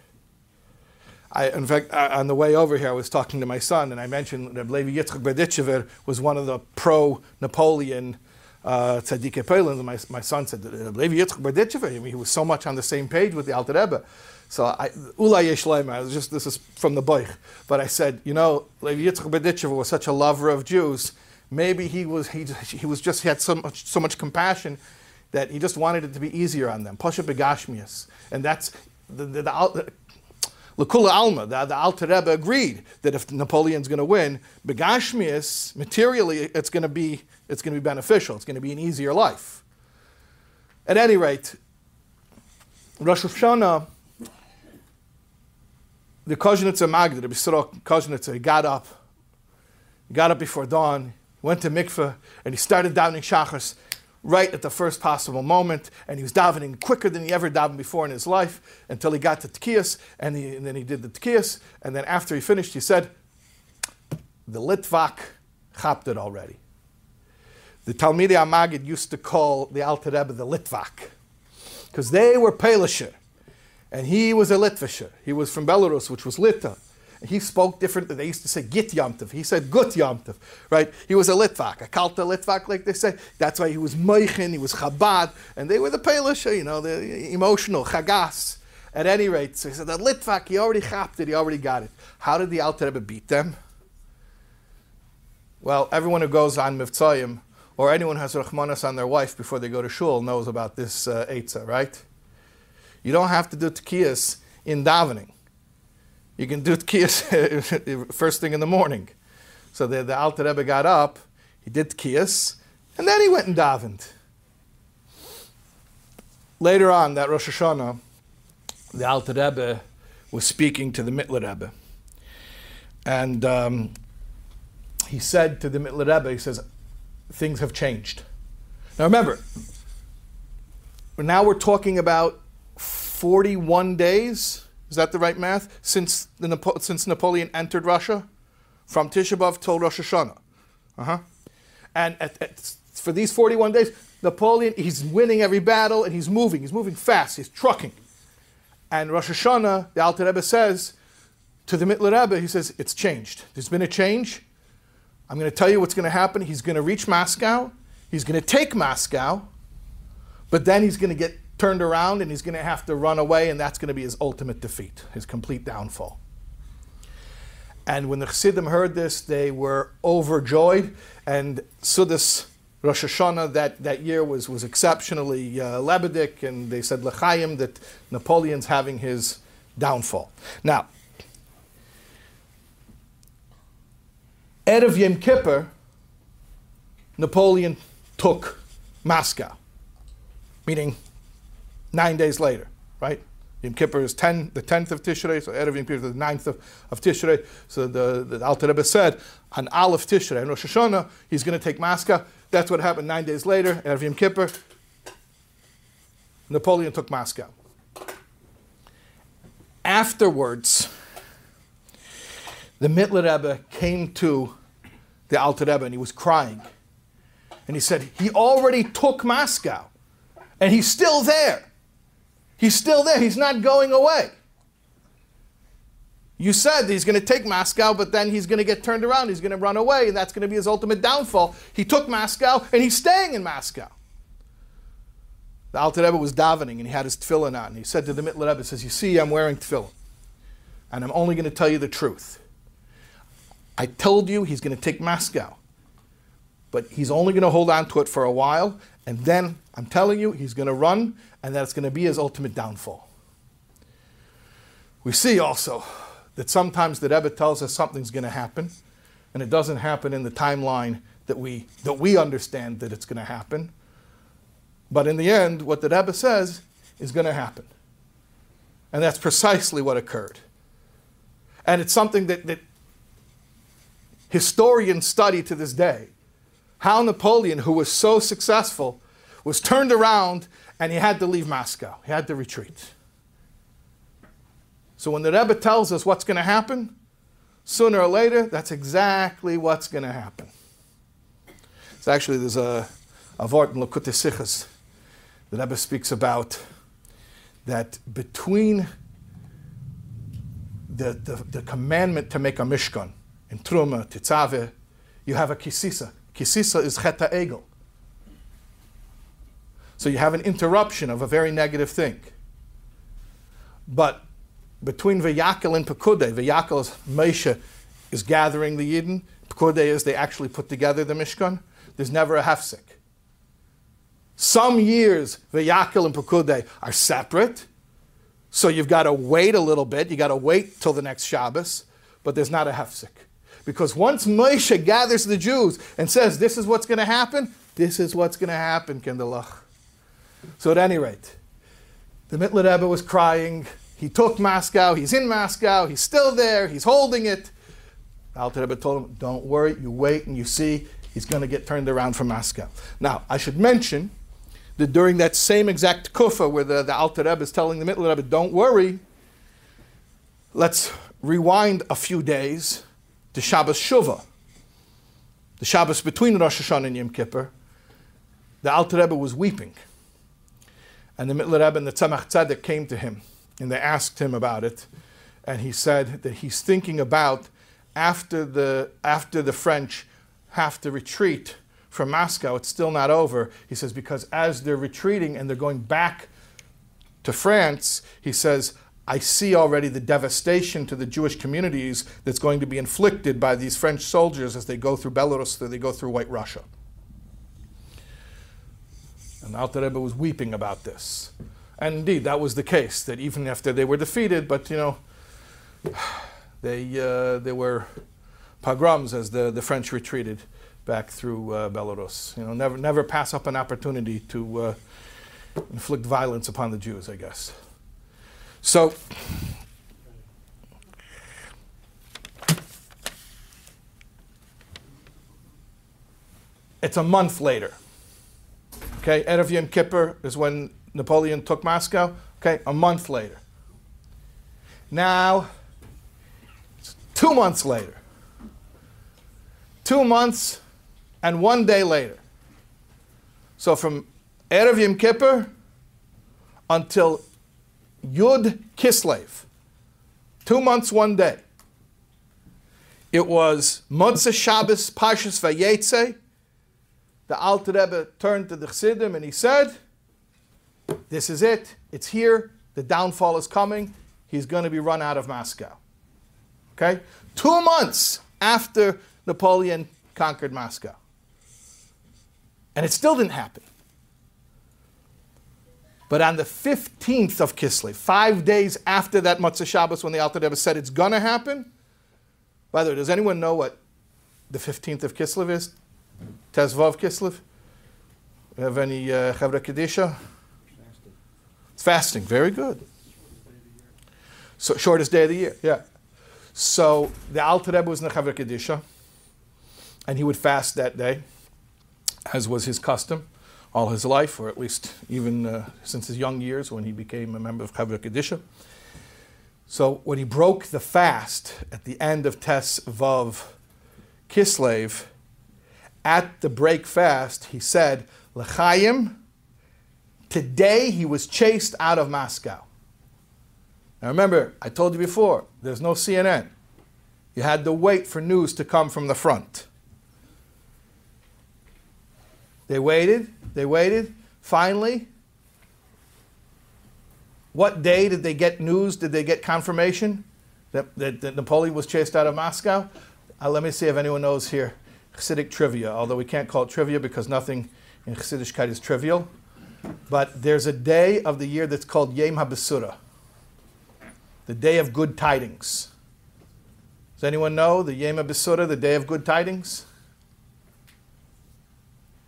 I, in fact, uh, on the way over here, I was talking to my son, and I mentioned Reb Levi Yitzchak Berditchever was one of the pro-Napoleon uh, Tzaddik and my, my son said, Reb Levi Yitzchak Berditchever, I mean, he was so much on the same page with the Alter Rebbe. So Ulay I just, this is from the Boich, but I said, you know, Levi Yitzchak Berditchever was such a lover of Jews, maybe he was, he, he was just, he had so much, so much compassion that he just wanted it to be easier on them. Pasha begashmias. And that's the, the, the, Lakula Alma, the, the Alter Rebbe agreed that if Napoleon's going to win, begashmias, materially, it's going to be it's going to be beneficial. It's going to be an easier life. At any rate, Rosh Hashanah, the Kozhnitzer Magda, the Bisrok Kozhnitzer, he got up, he got up before dawn, went to mikveh, and he started davening Shachas right at the first possible moment, and he was davening quicker than he ever davened before in his life until he got to Tkiyas, and, and, then he did the Tkiyas, and then after he finished, he said, the Litvak chapped it already. The Talmidei Amagid used to call the Alter Rebbe the Litvak, because they were Pelisher, and he was a Litvisher. He was from Belarus, which was Lita. He spoke differently. They used to say Git Yomtiv. He said Gut Yomtiv, right? He was a Litvak, a Kalta Litvak, like they say. That's why he was Moichin, he was Chabad, and they were the Pelisha, you know, the emotional, Chagas. At any rate, so he said that Litvak, he already chapped it, he already got it. How did the Alter Rebbe beat them? Well, everyone who goes on Mivtzayim, or anyone who has Rachmanas on their wife before they go to shul knows about this uh, right? You don't have to do Tkiyas in davening. You can do tkiyas first thing in the morning. So the, the Alter Rebbe got up, he did tkiyas, and then he went and davened. Later on, that Rosh Hashanah, the Alter Rebbe was speaking to the Mittler Rebbe. And um, he said to the Mittler Rebbe, he says, things have changed. Now remember, now we're talking about 41 days is that the right math? Since, since Napoleon entered Russia? From Tisha B'Av till Rosh Hashanah. Uh-huh. And at, at, for these 41 days, Napoleon, he's winning every battle and he's moving. He's moving fast. He's trucking. And Rosh Hashanah, the Alter Rebbe says to the Mittler Rebbe, he says, it's changed. There's been a change. I'm going to tell you what's going to happen. He's going to reach Moscow. He's going to take Moscow. But then he's going to get turned around and he's going to have to run away, and that's going to be his ultimate defeat, his complete downfall. And when the Chassidim heard this, they were overjoyed, and Sudas Rosh Hashanah that, that year was, was exceptionally uh, lebedik, and they said L'chaim that Napoleon's having his downfall. Now, Erev Yom Kippur, Napoleon took Moscow, meaning nine days later, right? Yom Kippur is 10, the 10th of Tishrei, so Erev Yom Kippur is the 9th of, of Tishrei. So the, the Alter Rebbe said, on Aleph Tishrei, on Rosh Hashanah, he's going to take Moscow. That's what happened nine days later, Erev Yom Kippur. Napoleon took Moscow. Afterwards, the Mittler Rebbe came to the Alter Rebbe and he was crying. And he said, He already took Moscow and he's still there. He's still there. He's not going away. You said he's going to take Moscow, but then he's going to get turned around. He's going to run away, and that's going to be his ultimate downfall. He took Moscow, and he's staying in Moscow. The Alter Rebbe was davening, and he had his tefillin on. He said to the Mittler Rebbe, says, you see, I'm wearing tefillin, and I'm only going to tell you the truth. I told you he's going to take Moscow, but he's only going to hold on to it for a while, and then I'm telling you, he's going to run, and that's going to be his ultimate downfall. We see also that sometimes the Rebbe tells us something's going to happen, and it doesn't happen in the timeline that we, that we understand that it's going to happen. But in the end, what the Rebbe says is going to happen. And that's precisely what occurred. And it's something that, that historians study to this day. How Napoleon, who was so successful, was turned around and he had to leave Moscow. He had to retreat. So when the Rebbe tells us what's going to happen, sooner or later, that's exactly what's going to happen. It's actually, there's a, a vort in Likutei Sichos. The Rebbe speaks about that between the, the, the commandment to make a mishkan in Truma, Titzave, you have a kisisa. Kisisa is cheta egel. So you have an interruption of a very negative thing. But between Vayakel and Pekudei, Vayakel is Moshe is gathering the Yidden. Pekudei is they actually put together the Mishkan. There's never a hefsek. Some years, Vayakel and Pekudei are separate. So you've got to wait a little bit. You got to wait till the next Shabbos, but there's not a hefsek. Because once Moshe gathers the Jews and says, This is what's going to happen, this is what's going to happen, Kinderlach. So at any rate, the Mittler Rebbe was crying. He took Moscow. He's in Moscow. He's still there. He's holding it. Alter Rebbe told him, "Don't worry. You wait and you see. He's going to get turned around from Moscow." Now, I should mention that during that same exact kufa where the, the Alter Rebbe is telling the Mittler Rebbe, "Don't worry." Let's rewind a few days to Shabbos Shuvah, the Shabbos between Rosh Hashanah and Yom Kippur. The Alter Rebbe was weeping. And the Mittler Rebbe and the Tzemach Tzedek came to him and they asked him about it. And he said that he's thinking about after the, after the French have to retreat from Moscow, it's still not over. He says, because as they're retreating and they're going back to France, he says, I see already the devastation to the Jewish communities that's going to be inflicted by these French soldiers as they go through Belarus, as they go through White Russia. And Alter Rebbe was weeping about this. And indeed, that was the case, that even after they were defeated, but you know, they, uh, there were pogroms as the, the French retreated back through uh, Belarus. You know, never, never pass up an opportunity to uh, inflict violence upon the Jews, I guess. So, it's a month later. Okay, Erev Yom Kippur is when Napoleon took Moscow. Okay, a month later. Now, two months later. Two months and one day later. So from Erev Yom Kippur until Yud Kislev, two months, one day. It was Motzei Shabbos Parshas Vayetze, the Alter Rebbe turned to the Chassidim and he said, This is it. It's here. The downfall is coming. He's going to be run out of Moscow. Okay? Two months after Napoleon conquered Moscow. And it still didn't happen. But on the 15th of Kislev, five days after that Motzei Shabbos, when the Alter Rebbe said it's going to happen, by the way, does anyone know what the 15th of Kislev is? Tes Vav Kislev? Have any uh, Kedisha? It's fasting. Very good. So shortest day of the year, yeah. So the Alter Rebbe was in Nechaver Kedisha, and he would fast that day, as was his custom all his life, or at least even uh, since his young years when he became a member of Chaver Kedisha. So when he broke the fast at the end of Tes Vav Kislev, at the break fast, he said, L'chaim, today he was chased out of Moscow. Now remember, I told you before, there's no CNN. You had to wait for news to come from the front. They waited, they waited. Finally, what day did they get news? Did they get confirmation that, that, that Napoleon was chased out of Moscow? Uh, let me see if anyone knows here Chassidic trivia, although we can't call it trivia because nothing in Chassidishkeit is trivial. But there's a day of the year that's called Yom HaBesura, the day of good tidings. Does anyone know the Yom HaBesura, the day of good tidings?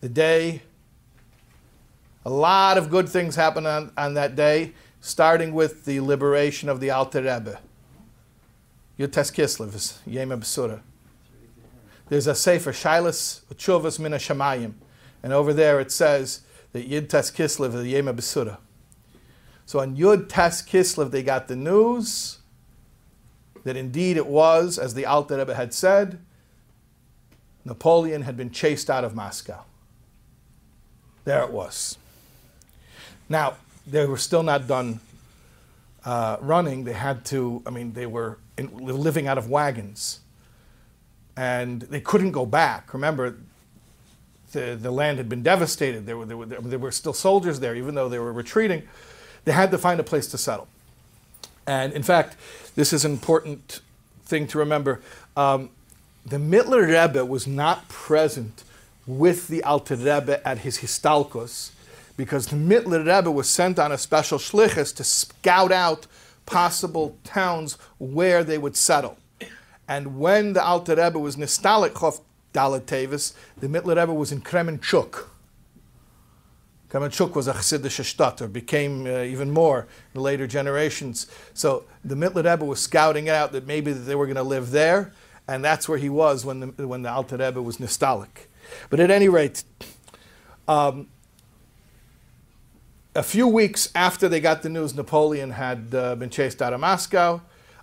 The day, a lot of good things happen on, on that day, starting with the liberation of the Alter Rebbe. Yud Tes Kislev is Yom HaBesura. There's a Sefer, Shilas Chuvas Mina Shamayim. And over there it says that Yud Tes Kislev is Yom HaBesura. So on Yud Tes Kislev they got the news that indeed it was, as the Alter Rebbe had said, Napoleon had been chased out of Moscow. There it was. Now, they were still not done uh, running. They had to, I mean, they were in, living out of wagons. And they couldn't go back. Remember, the, the land had been devastated. There were, there, were, there were still soldiers there, even though they were retreating. They had to find a place to settle. And in fact, this is an important thing to remember. Um, the Mittler Rebbe was not present with the Alter Rebbe at his Histalkos because the Mittler Rebbe was sent on a special shlichus to scout out possible towns where they would settle. And when the Alter Rebbe was Nistalik Dalat the Mittler Rebbe was in Kremenchuk. Kremenchuk was a Chassidish shtat, or became uh, even more in later generations. So the Mittler Rebbe was scouting out that maybe they were going to live there, and that's where he was when the, when the Alter Rebbe was Nistalik. But at any rate, um, a few weeks after they got the news Napoleon had uh, been chased out of Moscow,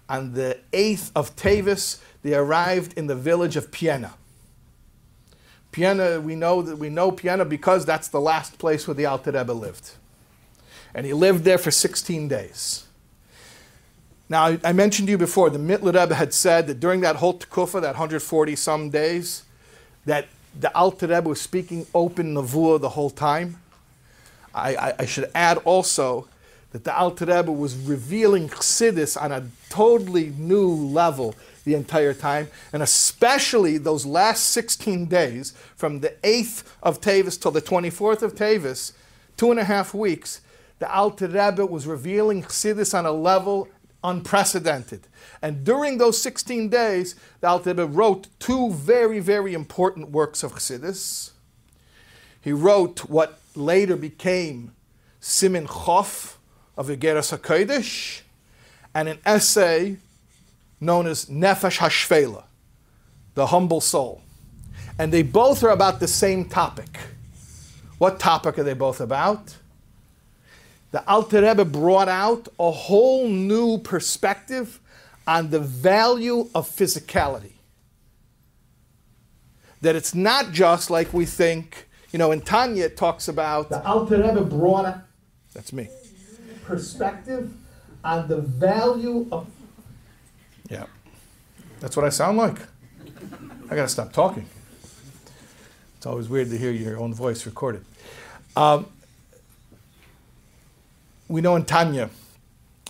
on the 8th of Tavis, they arrived in the village of Piena. Piena, we know that we know Piena because that's the last place where the Alter Rebbe lived. And he lived there for 16 days. Now, I, I mentioned to you before, the Mittler Rebbe had said that during that whole Tekufa, that 140 some days, that the Alter Rebbe was speaking open Nevuah the whole time. I, I, I, should add also that the Alter Rebbe was revealing Chassidus on a totally new level the entire time, and especially those last 16 days, from the 8th of Tavis till the 24th of Tavis, two and a half weeks, the Alter Rebbe was revealing Chassidus on a level unprecedented. And during those 16 days, the Alter wrote two very, very important works of Chassidus. He wrote what later became Simin Chof of Igeras HaKodesh, and an essay known as Nefesh Hashvela, the humble soul. And they both are about the same topic. What topic are they both about? The Alter Rebbe brought out a whole new perspective on the value of physicality. That it's not just like we think, you know, in Tanya it talks about the Alter Rebbe brought out, that's me, perspective on the value of. Yeah, that's what I sound like. I gotta stop talking. It's always weird to hear your own voice recorded. Um, we know in Tanya,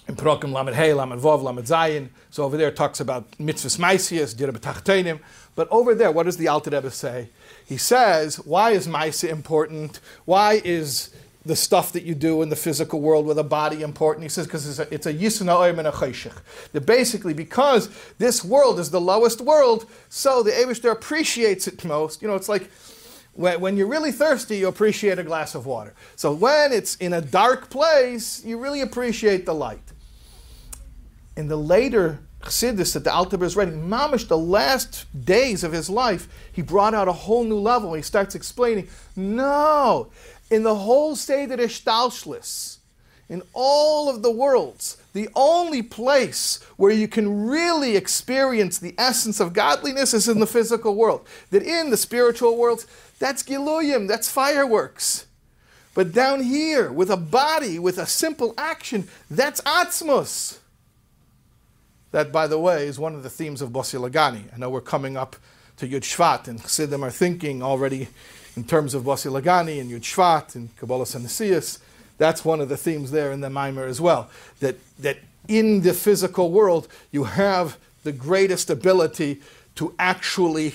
in Prokim Lamed Hey, Lamed Vov, Lamed Zayin, so over there it talks about mitzvahs maisias, dira b'tachtenim, but over there, what does the Alter Rebbe say? He says, why is maisa important? Why is the stuff that you do in the physical world with a body important? He says, because it's a yisna oim and a chayshich. That basically, because this world is the lowest world, so the Abishter appreciates it most. You know, it's like when, you're really thirsty, you appreciate a glass of water. So when it's in a dark place, you really appreciate the light. in the later Chassidus that the Rebbe is writing, mamish, the last days of his life, he brought out a whole new level. He starts explaining, no, in the whole state of Ishtalshlis, in all of the worlds, the only place where you can really experience the essence of godliness is in the physical world. That in the spiritual world, that's Giluyim, that's fireworks. But down here, with a body, with a simple action, that's Atzmus. That, by the way, is one of the themes of Bossi Lagani. I know we're coming up to Yud Shvat, and Chassidim are thinking already in terms of Bossi Lagani and Yud Shvat and Kabbalah Sanesias. That's one of the themes there in the Maimer as well. That, that in the physical world, you have the greatest ability to actually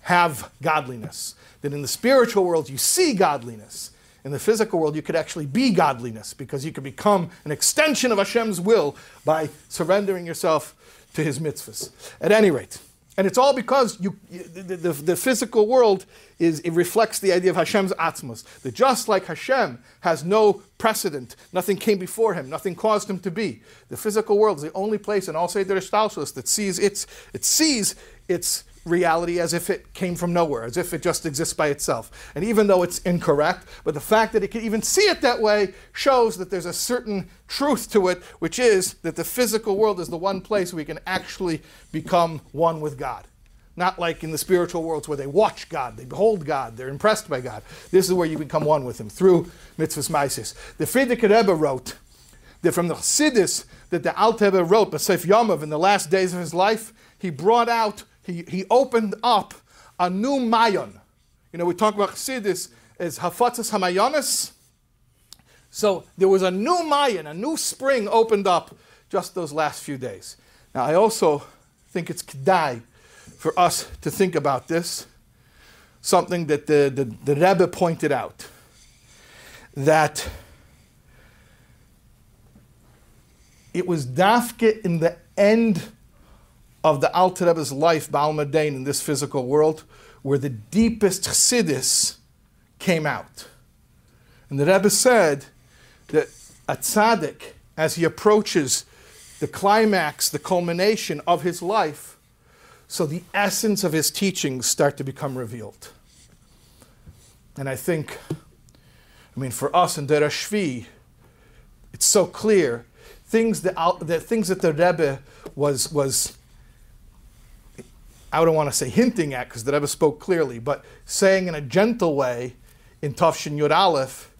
have godliness. That in the spiritual world, you see godliness in the physical world, you could actually be godliness because you could become an extension of Hashem's will by surrendering yourself to His mitzvahs. At any rate, and it's all because you, the, the, the, physical world is, it reflects the idea of Hashem's atzmos. That just like Hashem has no precedent, nothing came before him, nothing caused him to be. The physical world is the only place in all Seder that sees its, it sees its reality as if it came from nowhere, as if it just exists by itself. And even though it's incorrect, but the fact that it can even see it that way shows that there's a certain truth to it, which is that the physical world is the one place we can actually become one with God. Not like in the spiritual worlds where they watch God, they behold God, they're impressed by God. This is where you become one with Him through mitzvahs maisis. The Frierdiker Rebbe wrote that from the Chassidus that the Alter Rebbe wrote, B'Seif Yomov, in the last days of his life, he brought out he, he opened up a new mayon. You know, we talk about Chassidus as Hafatzas Hamayonis. So there was a new mayon, a new spring opened up just those last few days. Now, I also think it's kedai for us to think about this, something that the, the, the Rebbe pointed out, that it was dafke in the end of the Alter Rebbe's life, Baal Medain, in this physical world, where the deepest chassidus came out. And the Rebbe said that a tzaddik, as he approaches the climax, the culmination of his life, so the essence of his teachings start to become revealed. And I think, I mean, for us in Derashvi, it's so clear things that, the things that the Rebbe was, was I don't want to say hinting at because the Rebbe spoke clearly, but saying in a gentle way in Tafshin Yud Aleph,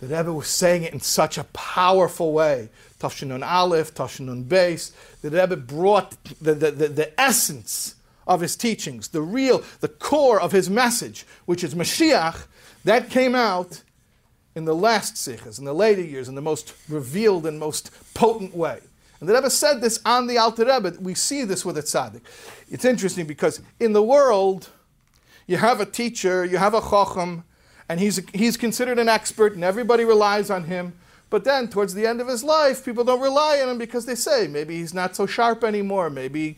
the Rebbe was saying it in such a powerful way. Tafshin Nun Aleph, Tafshin Nun Beis. The Rebbe brought the, the, the, the, essence of his teachings, the real, the core of his message, which is Mashiach, that came out in the last sikhs, in the later years, in the most revealed and most potent way. And the Rebbe said this on the Alter Rebbe. We see this with a tzaddik. It's interesting because in the world, you have a teacher, you have a chacham, and he's, he's considered an expert, and everybody relies on him. But then, towards the end of his life, people don't rely on him because they say maybe he's not so sharp anymore, maybe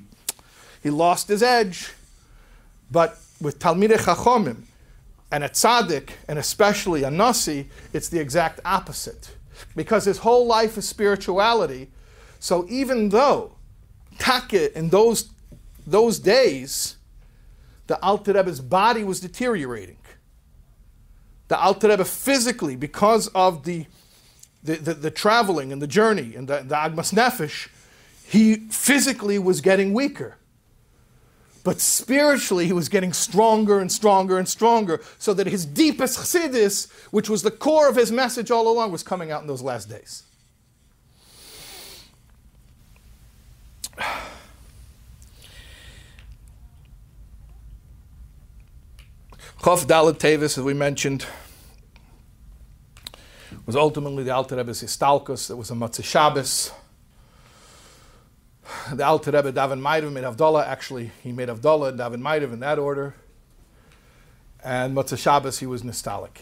he lost his edge. But with Talmidei Chachomim and a tzaddik, and especially a nasi, it's the exact opposite. Because his whole life is spirituality, so even though Taka in those, those days, the Alter Rebbe's body was deteriorating, the Alter Rebbe physically, because of the, the, the, the traveling and the journey and the, the Agmas Nefesh, he physically was getting weaker. But spiritually, he was getting stronger and stronger and stronger, so that his deepest chassidus, which was the core of his message all along, was coming out in those last days. Chof Dalet Tevis, as we mentioned, was ultimately the Alter Rebbe's Histalkus. It was a Motzei Shabbos. The Alter Rebbe Davin Maidav made Havdalah. Actually, he made Havdalah and Davin Maidav in that order. And Motzei Shabbos, he was Nistalik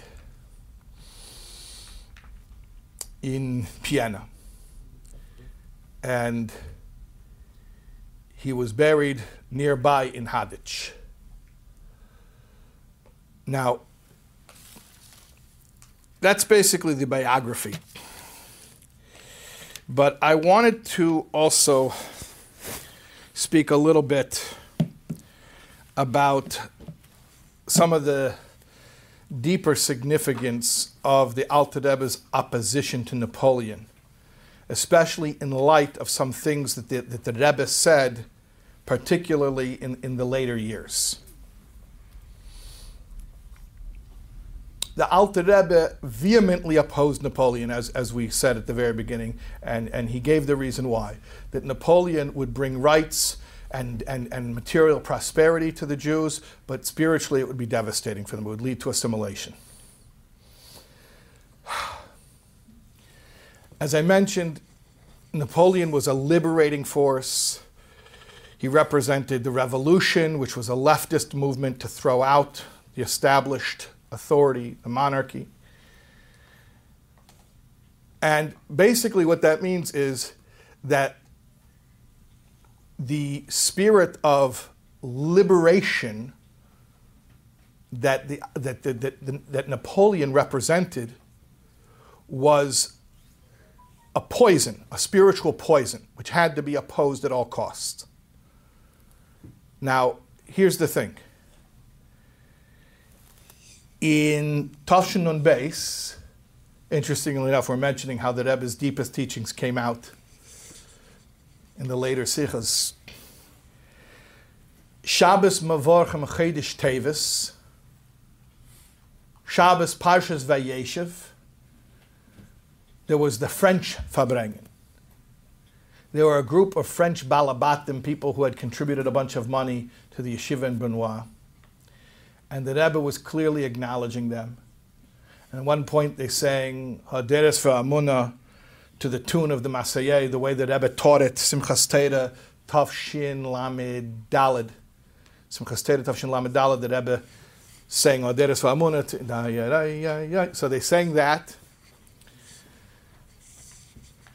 in Piena. And he was buried nearby in Hadich. Now, that's basically the biography. But I wanted to also speak a little bit about some of the deeper significance of the Alter Rebbe's opposition to Napoleon, especially in light of some things that the, that the Rebbe said, particularly in, in the later years. The Alter Rebbe vehemently opposed Napoleon, as, as we said at the very beginning, and, and he gave the reason why. That Napoleon would bring rights and, and, and material prosperity to the Jews, but spiritually it would be devastating for them. It would lead to assimilation. As I mentioned, Napoleon was a liberating force. He represented the revolution, which was a leftist movement to throw out the established authority, the monarchy. And basically, what that means is that the spirit of liberation that, the, that, the, that, that Napoleon represented was a poison, a spiritual poison, which had to be opposed at all costs. Now, here's the thing. In Tafshin Nun Beis, interestingly enough, we're mentioning how the Rebbe's deepest teachings came out in the later Sichas. Shabbos Mavorchem Chedesh Tevis, Shabbos Parshas Vayeshev, there was the French Farbrengen. There were a group of French Balabatim, people who had contributed a bunch of money to the yeshiva in Brunoy. And the Rebbe was clearly acknowledging them. And at one point they sang Haderes for Amunah to the tune of the Marseillaise, the way the Rebbe taught it, Simchas Teira, Tavshin Lamed Dalid. Simchas Teira, Tavshin Lamed Dalid, the Rebbe sang Haderes for Amunah. So they sang that.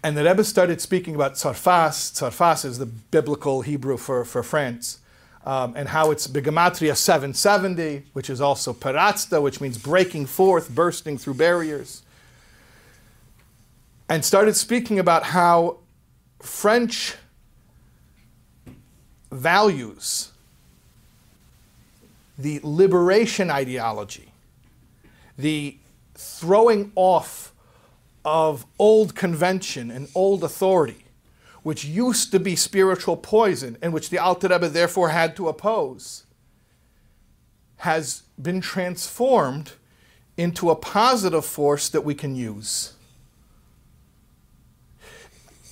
And the Rebbe started speaking about Tzarfas. Tzarfas is the biblical Hebrew for, for France. Um, and how it's Bigamatria 770, which is also Paratzta, which means breaking forth, bursting through barriers. And started speaking about how French values the liberation ideology, the throwing off of old convention and old authority, which used to be spiritual poison and which the Alter Rebbe therefore had to oppose, has been transformed into a positive force that we can use.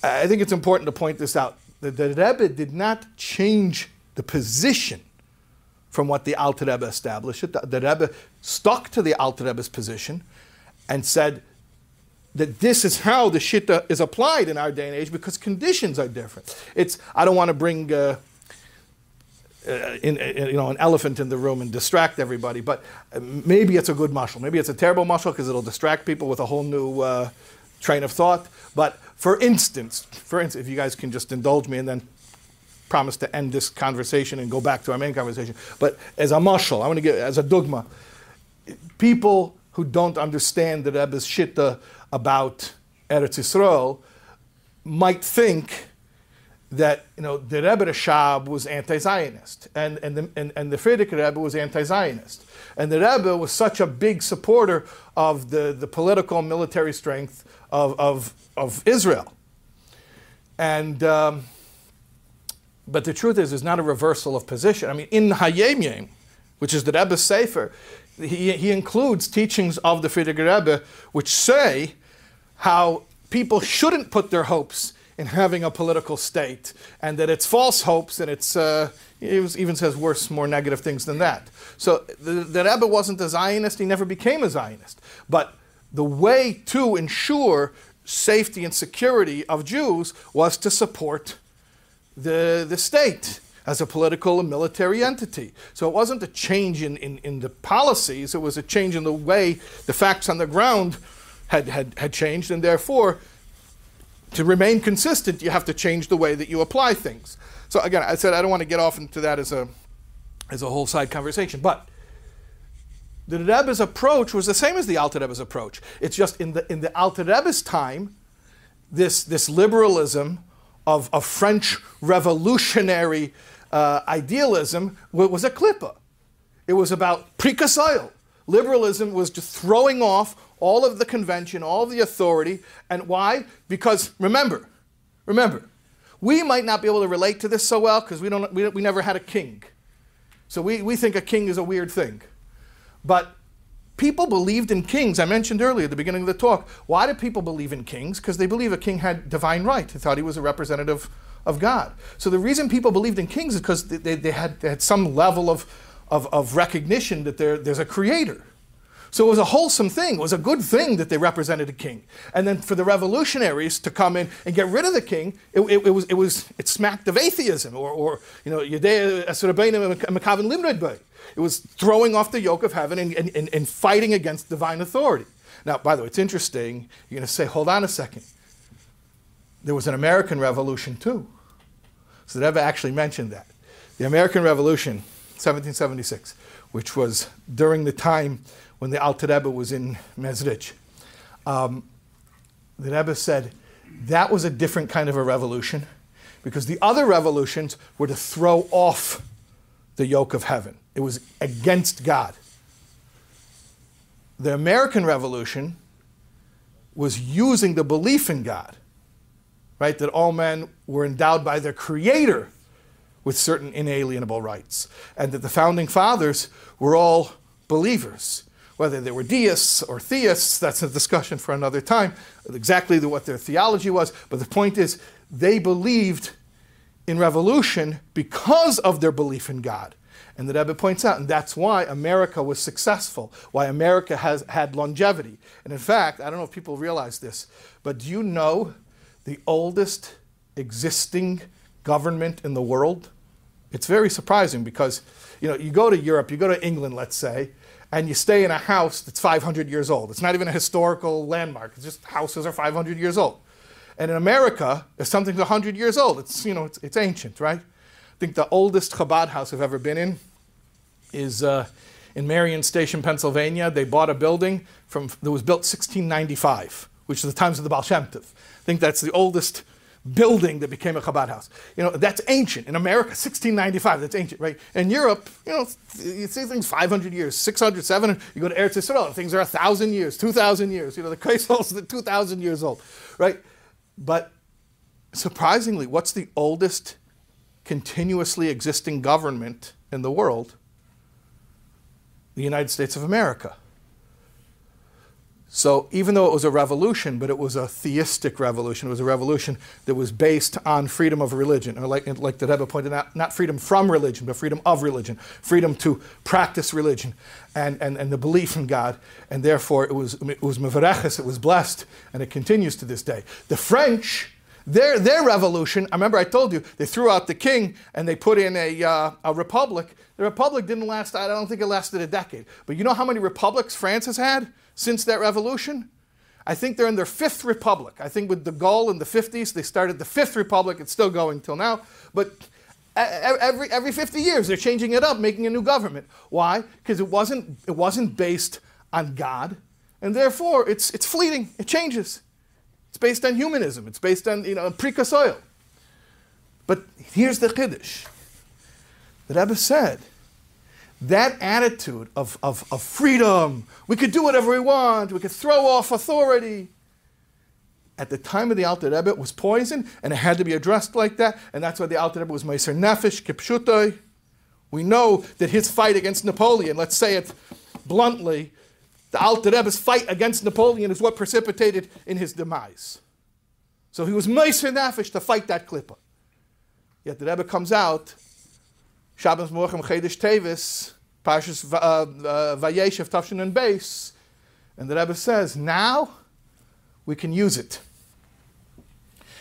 I think it's important to point this out. The, the Rebbe did not change the position from what the Alter Rebbe established. The, the Rebbe stuck to the Alter Rebbe's position and said, that this is how the shitta is applied in our day and age because conditions are different. It's I don't want to bring uh, uh, in, uh, you know an elephant in the room and distract everybody, but maybe it's a good muscle. Maybe it's a terrible muscle because it'll distract people with a whole new uh, train of thought. But for instance, for instance, if you guys can just indulge me and then promise to end this conversation and go back to our main conversation. But as a muscle, I want to get as a dogma, people who don't understand the Rebbe's shitta about Eretz Yisrael might think that you know the Rebbe Rashab was anti-Zionist, and and the and, and the Frierdiker Rebbe was anti-Zionist, and the Rebbe was such a big supporter of the, the political and military strength of of, of Israel, and. Um, but the truth is, there's not a reversal of position. I mean, in Hayom Yom, which is the Rebbe's Sefer, he, he includes teachings of the Frierdiker Rebbe which say how people shouldn't put their hopes in having a political state, and that it's false hopes, and it's uh, it even says worse, more negative things than that. So the, the Rebbe wasn't a Zionist; he never became a Zionist. But the way to ensure safety and security of Jews was to support the the state as a political and military entity. So it wasn't a change in, in, in the policies; it was a change in the way the facts on the ground had, had, had changed, and therefore, to remain consistent, you have to change the way that you apply things. So again, I said I don't want to get off into that as a as a whole side conversation, but the Rebbe's approach was the same as the Alter Rebbe's approach. It's just in the in the Alter Rebbe's time, this, this liberalism of, of French revolutionary uh, idealism was a klippa. It was about prikasoil. Liberalism was just throwing off all of the convention, all of the authority. And why? Because remember, remember, we might not be able to relate to this so well because we, don't, we, we never had a king. So we, we think a king is a weird thing. But people believed in kings. I mentioned earlier at the beginning of the talk. Why do people believe in kings? Because they believe a king had divine right. They thought he was a representative of God. So the reason people believed in kings is because they, they, had, they had some level of, of, of recognition that there, there's a creator. So it was a wholesome thing. It was a good thing that they represented a king. And then for the revolutionaries to come in and get rid of the king, it, it, it was, it, was, it smacked of atheism or, or you know, it was throwing off the yoke of heaven and, and, and, and fighting against divine authority. Now, by the way, it's interesting. You're going to say, hold on a second. There was an American Revolution too. So they never actually mentioned that. The American Revolution, 1776, which was during the time when the Alter Rebbe was in Mezrich. Um, the Rebbe said that was a different kind of a revolution because the other revolutions were to throw off the yoke of heaven. It was against God. The American Revolution was using the belief in God, right? That all men were endowed by their Creator with certain inalienable rights, and that the founding fathers were all believers whether they were deists or theists, that's a discussion for another time, exactly what their theology was. But the point is, they believed in revolution because of their belief in God. And the Rebbe points out, and that's why America was successful, why America has had longevity. And in fact, I don't know if people realize this, but do you know the oldest existing government in the world? It's very surprising because you know you go to Europe, you go to England, let's say, and you stay in a house that's 500 years old. It's not even a historical landmark. It's just houses are 500 years old. And in America, if something's 100 years old, it's, you know, it's, it's ancient, right? I think the oldest Chabad house I've ever been in is uh, in Merion Station, Pennsylvania. They bought a building from, that was built 1695, which is the times of the Baal Shem Tov. I think that's the oldest building that became a Chabad house. You know, that's ancient. In America, 1695, that's ancient, right? In Europe, you know, you see things 500 years, 600, 700. You go to Eretz Yisrael, things are 1,000 years, 2,000 years. You know, the Kaisel is 2,000 years old, right? But surprisingly, what's the oldest continuously existing government in the world? The United States of America. So even though it was a revolution, but it was a theistic revolution, it was a revolution that was based on freedom of religion, or like, like the Rebbe pointed out, not freedom from religion, but freedom of religion, freedom to practice religion and, and, and the belief in God. And therefore it was, it was mevareches, it was blessed, and it continues to this day. The French, their, their revolution, I remember I told you, they threw out the king and they put in a, uh, a republic. The republic didn't last, I don't think it lasted a decade. But you know how many republics France has had? Since that revolution? I think they're in their fifth republic. I think with de Gaulle in the 50s, they started the fifth republic. It's still going till now. But every, every 50 years, they're changing it up, making a new government. Why? Because it wasn't, it wasn't based on God, and therefore it's, it's fleeting, it changes. It's based on humanism, it's based on you know, prikas ol. But here's the chiddush. The Rebbe said, that attitude of, of, of freedom, we could do whatever we want, we could throw off authority. At the time of the Alter Rebbe, was poison, and it had to be addressed like that, and that's why the Alter Rebbe was Meiser Nefesh, Kipshutoi. We know that his fight against Napoleon, let's say it bluntly, the Alter Rebbe's fight against Napoleon is what precipitated in his demise. So he was Meiser Nefesh to fight that klippa. Yet the Rebbe comes out Shabbos Mevarchim Chodesh Tevis, Parshas uh, uh, Vayeshev Tof Shin Nun Beis, and the Rebbe says, now we can use it.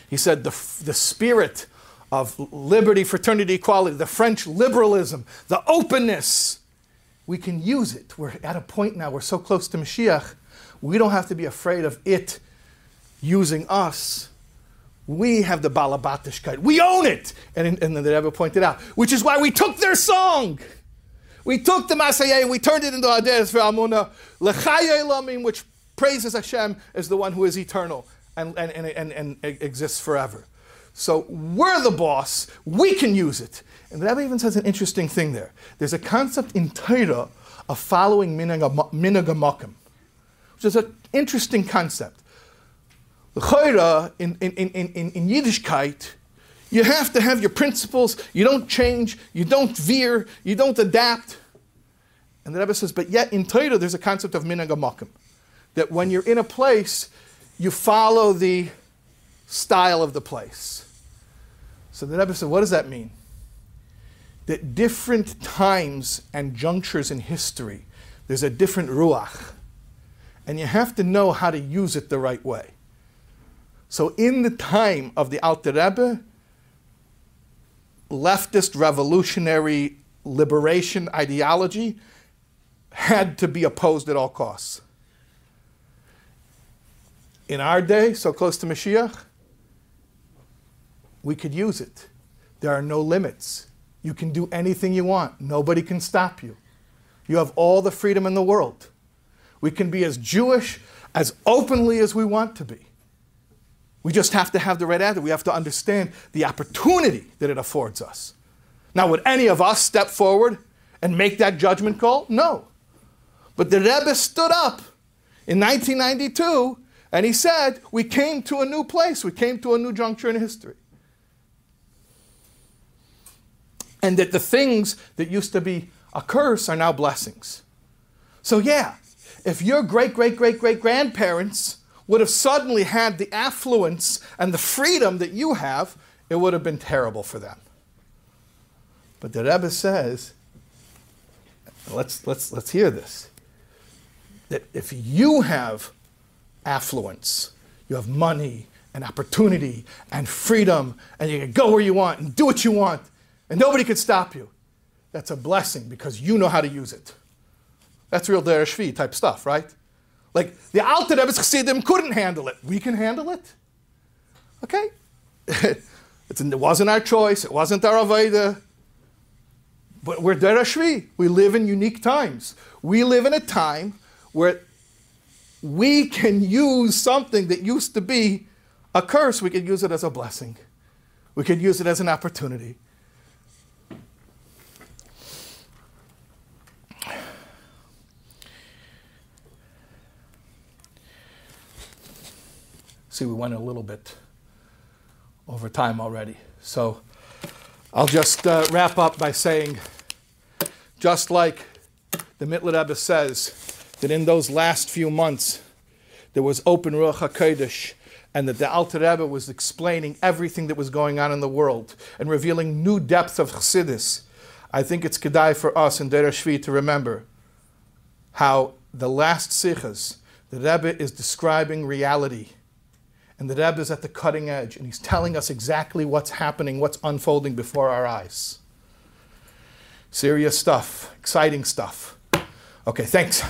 He said the, the spirit of liberty, fraternity, equality, the French liberalism, the openness, we can use it. We're at a point now, we're so close to Mashiach, we don't have to be afraid of it using us we have the Balabatishkeit. We own it. And, and then the Rebbe pointed out, which is why we took their song. We took the Marseillaise and we turned it into Ades Ve'amuna, L'chai Olamim, which praises Hashem as the one who is eternal. and, and, and, and, and exists forever. So we're the boss, we can use it. And the Rebbe even says an interesting thing there. There's a concept in Torah of following minhag hamakom, which is an interesting concept. Chayra in, in, in, in, in Yiddishkeit, you have to have your principles, you don't change, you don't veer, you don't adapt. And the Rebbe says, but yet in Torah there's a concept of minhag hamakom, that when you're in a place, you follow the style of the place. So the Rebbe said, what does that mean? That different times and junctures in history, there's a different ruach. And you have to know how to use it the right way. So in the time of the Alter Rebbe, leftist revolutionary liberation ideology had to be opposed at all costs. In our day, so close to Mashiach, we could use it. There are no limits. You can do anything you want. Nobody can stop you. You have all the freedom in the world. We can be as Jewish, as openly as we want to be. We just have to have the right attitude. We have to understand the opportunity that it affords us. Now, would any of us step forward and make that judgment call? No. But the Rebbe stood up in 1992 and he said, We came to a new place, we came to a new juncture in history. And that the things that used to be a curse are now blessings. So, yeah, if your great, great, great, great grandparents would have suddenly had the affluence and the freedom that you have, it would have been terrible for them. But the Rebbe says, let's, let's, let's hear this, that if you have affluence, you have money and opportunity and freedom, and you can go where you want and do what you want, and nobody can stop you. That's a blessing because you know how to use it. That's real Dor Hashvi'i type stuff, right? Like the Alter Rebbe's Chassidim couldn't handle it. We can handle it. Okay? it wasn't our choice. It wasn't our Aveda. But we're Dor Hashvi'i. We live in unique times. We live in a time where we can use something that used to be a curse. We can use it as a blessing. We can use it as an opportunity. See, we went a little bit over time already. So I'll just uh, wrap up by saying, just like the Mittler Rebbe says, that in those last few months there was open Ruach HaKodesh, and that the Alter Rebbe was explaining everything that was going on in the world and revealing new depths of Chassidus. I think it's kedai for us in Dor Hashvi'i to remember how the last sichas, the Rebbe is describing reality and the Rebbe is at the cutting edge, and he's telling us exactly what's happening, what's unfolding before our eyes. Serious stuff, exciting stuff. Okay, thanks.